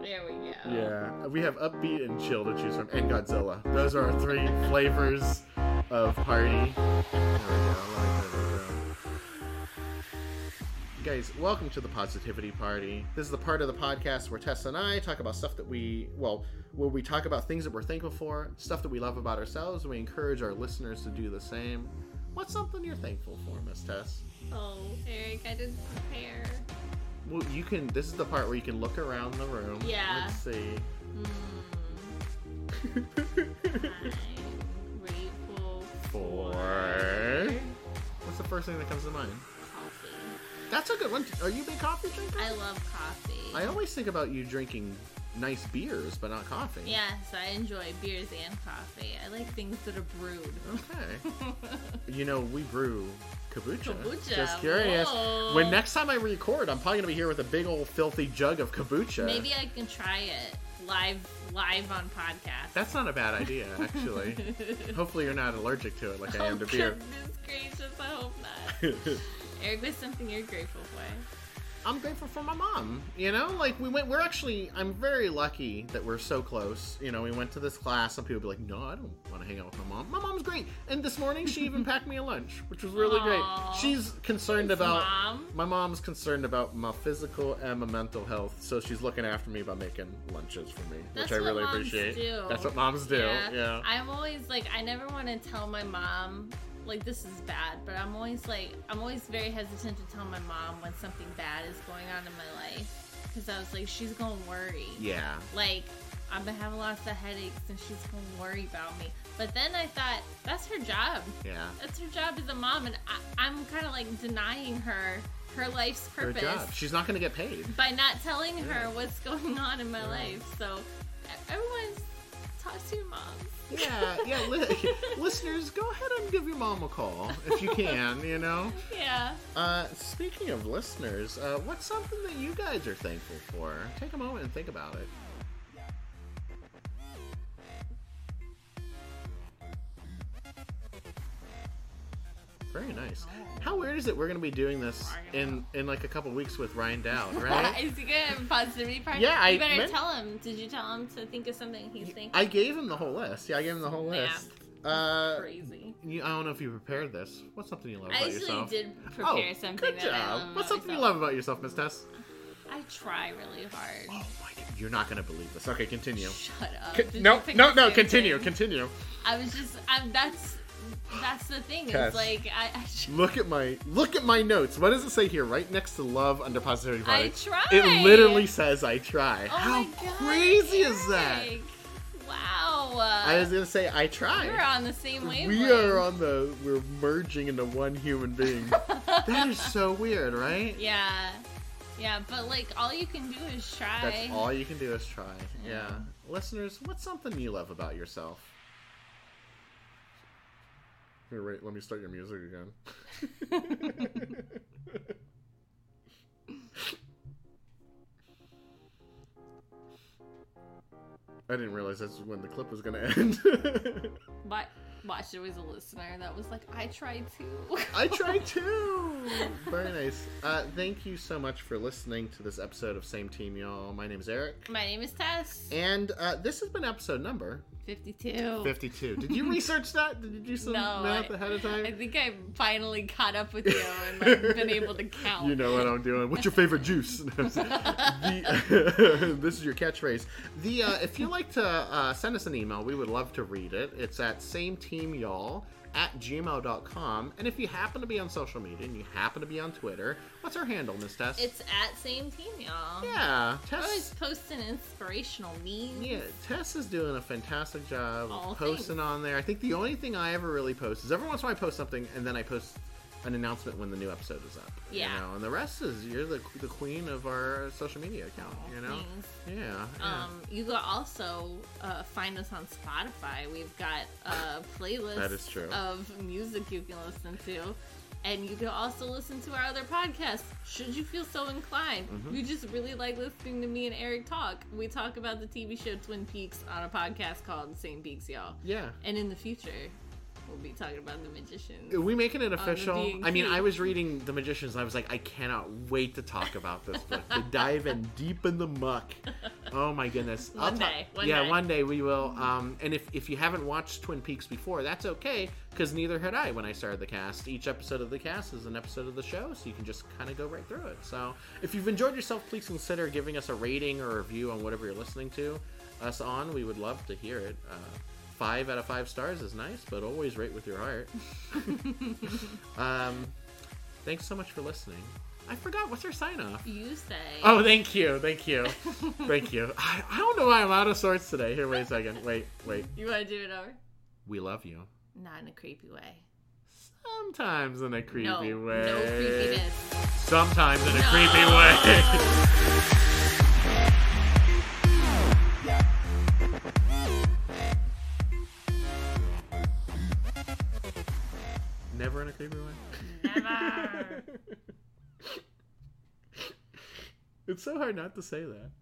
There we go. yeah, we have upbeat and chill to choose from, and Godzilla. Those are our three flavors of party. There we go. I like that. There. Guys, welcome to the Positivity Party. This is the part of the podcast where Tessa and I talk about stuff that we, well, where we talk about things that we're thankful for, stuff that we love about ourselves, and we encourage our listeners to do the same. What's something you're thankful for, Miss Tess? Oh, Eric, I didn't prepare. Well, you can. This is the part where you can look around the room. Yeah. Let's see. Hmm. I'm For what's the first thing that comes to mind? coffee. That's a good one. Are you a big coffee drinker? I love coffee. I always think about you drinking nice beers, but not coffee. Yes, I enjoy beers and coffee. I like things that are brewed. Okay. you know, we brew kombucha. Kombucha, Just curious. whoa. When next time I record, I'm probably gonna be here with a big old filthy jug of kombucha. Maybe I can try it live live on podcast. That's not a bad idea, actually. Hopefully, you're not allergic to it like I oh, am to oh, beer. goodness gracious, I hope not. Eric, what's something you're grateful for? I'm grateful for my mom. You know, like we went. We're actually. I'm very lucky that we're so close. You know, we went to this class. Some people be like, "No, I don't want to hang out with my mom." My mom's great. And this morning, she even packed me a lunch, which was really Aw. great. She's concerned Thanks, about. Mom. My mom's concerned about my physical and my mental health, so she's looking after me by making lunches for me, That's which I really moms appreciate. do. That's what moms do. Yeah. I'm always like, I never want to tell my mom, like, this is bad, but I'm always like, I'm always very hesitant to tell my mom when something bad is going on in my life. Because I was like, she's going to worry. yeah. Like, I've been having lots of headaches and she's going to worry about me. But then I thought, that's her job. Yeah. That's her job as a mom. And I, I'm kind of like denying her her life's purpose. Her job. She's not going to get paid. by not telling her what's going on in my life. So, everyone, talk to your mom. Yeah, yeah. Li- listeners, go ahead and give your mom a call if you can. You know. Yeah. Uh, speaking of listeners, uh, what's something that you guys are thankful for? Take a moment and think about it. Very nice. How weird is it? We're gonna be doing this in in like a couple weeks with Ryan Dowd, right? Is he gonna have a positivity? Yeah, I You better meant- tell him. Did you tell him to think of something he's thinking? I gave him the whole list. Yeah, I gave him the whole list. Uh, Crazy. you, I don't know if you prepared this. What's something you love I about actually yourself? did prepare oh, something. good that I job. What's something you myself. love about yourself, Miss Tess? I try really hard. Oh my god, you're not gonna believe this. Okay, continue. Shut up. Con- Did you no, pick no, the no. same Continue, thing? continue. I was just. I'm. That's. That's the thing. Cass. Is like I. I tr- Look at my look at my notes. What does it say here? Right next to love under positivity I try. It literally says I try. Oh How God, crazy is that? Wow. I was gonna say I try. We're on the same wavelength. We are on the we're merging into one human being. that is so weird, right? Yeah. Yeah, but like all you can do is try. That's all you can do is try. Yeah. Yeah. Listeners, what's something you love about yourself? Here, wait, let me start your music again. I didn't realize that's when the clip was going to end. But watch, there was a listener that was like, "I tried too." I tried too. Very nice. Uh, thank you so much for listening to this episode of Same Team, y'all. My name is Eric. My name is Tess. And uh, this has been episode number Fifty-two. 52. Did you research that? Did you do some No, math I- ahead of time? I think I finally caught up with you and like, been able to count. You know what I'm doing. What's your favorite juice? the, this is your catchphrase. The uh, if you like to uh, send us an email, we would love to read it. It's at same team y'all at gmail.com. And if you happen to be on social media and you happen to be on Twitter, what's our handle, Miss Tess? It's at same team, y'all. yeah, I always posting inspirational memes. Yeah, Tess is doing a fantastic job Oh, posting thanks. on there. I think the only thing I ever really post is every once in a while I post something and then I post an announcement when the new episode is up. Yeah. You know, and the rest is you're the, the queen of our social media account. You know. Yeah. yeah. Um, you can also uh, find us on Spotify. We've got a playlist That is true. of music you can listen to. And you can also listen to our other podcasts, should you feel so inclined. Mm-hmm. You just really like listening to me and Eric talk. We talk about the TV show Twin Peaks on a podcast called Same Peaks, y'all. yeah. And in the future, we'll be talking about the magicians. Are we making it official? I mean. I was reading The Magicians and I was like, I cannot wait to talk about this book. to dive in deep in the muck. Oh my goodness. One ta- day, one yeah, day. one day we will. Um, and if, if you haven't watched Twin Peaks before, that's okay because neither had I when I started the cast. Each episode of the cast is an episode of the show, so you can just kind of go right through it. So if you've enjoyed yourself, please consider giving us a rating or a review on whatever you're listening to us on. We would love to hear it. Uh, five out of five stars is nice, but always rate with your heart. um, thanks so much for listening. I forgot what's our sign off. You say. Oh, thank you, thank you, thank you. I, I don't know why I'm out of sorts today. Here, wait a second. Wait, wait. You want to do it over? We love you. Not in a creepy way. Sometimes in a creepy no, way. no creepiness. Sometimes in a No. creepy way. Never in a creepy way. Never. It's so hard not to say that.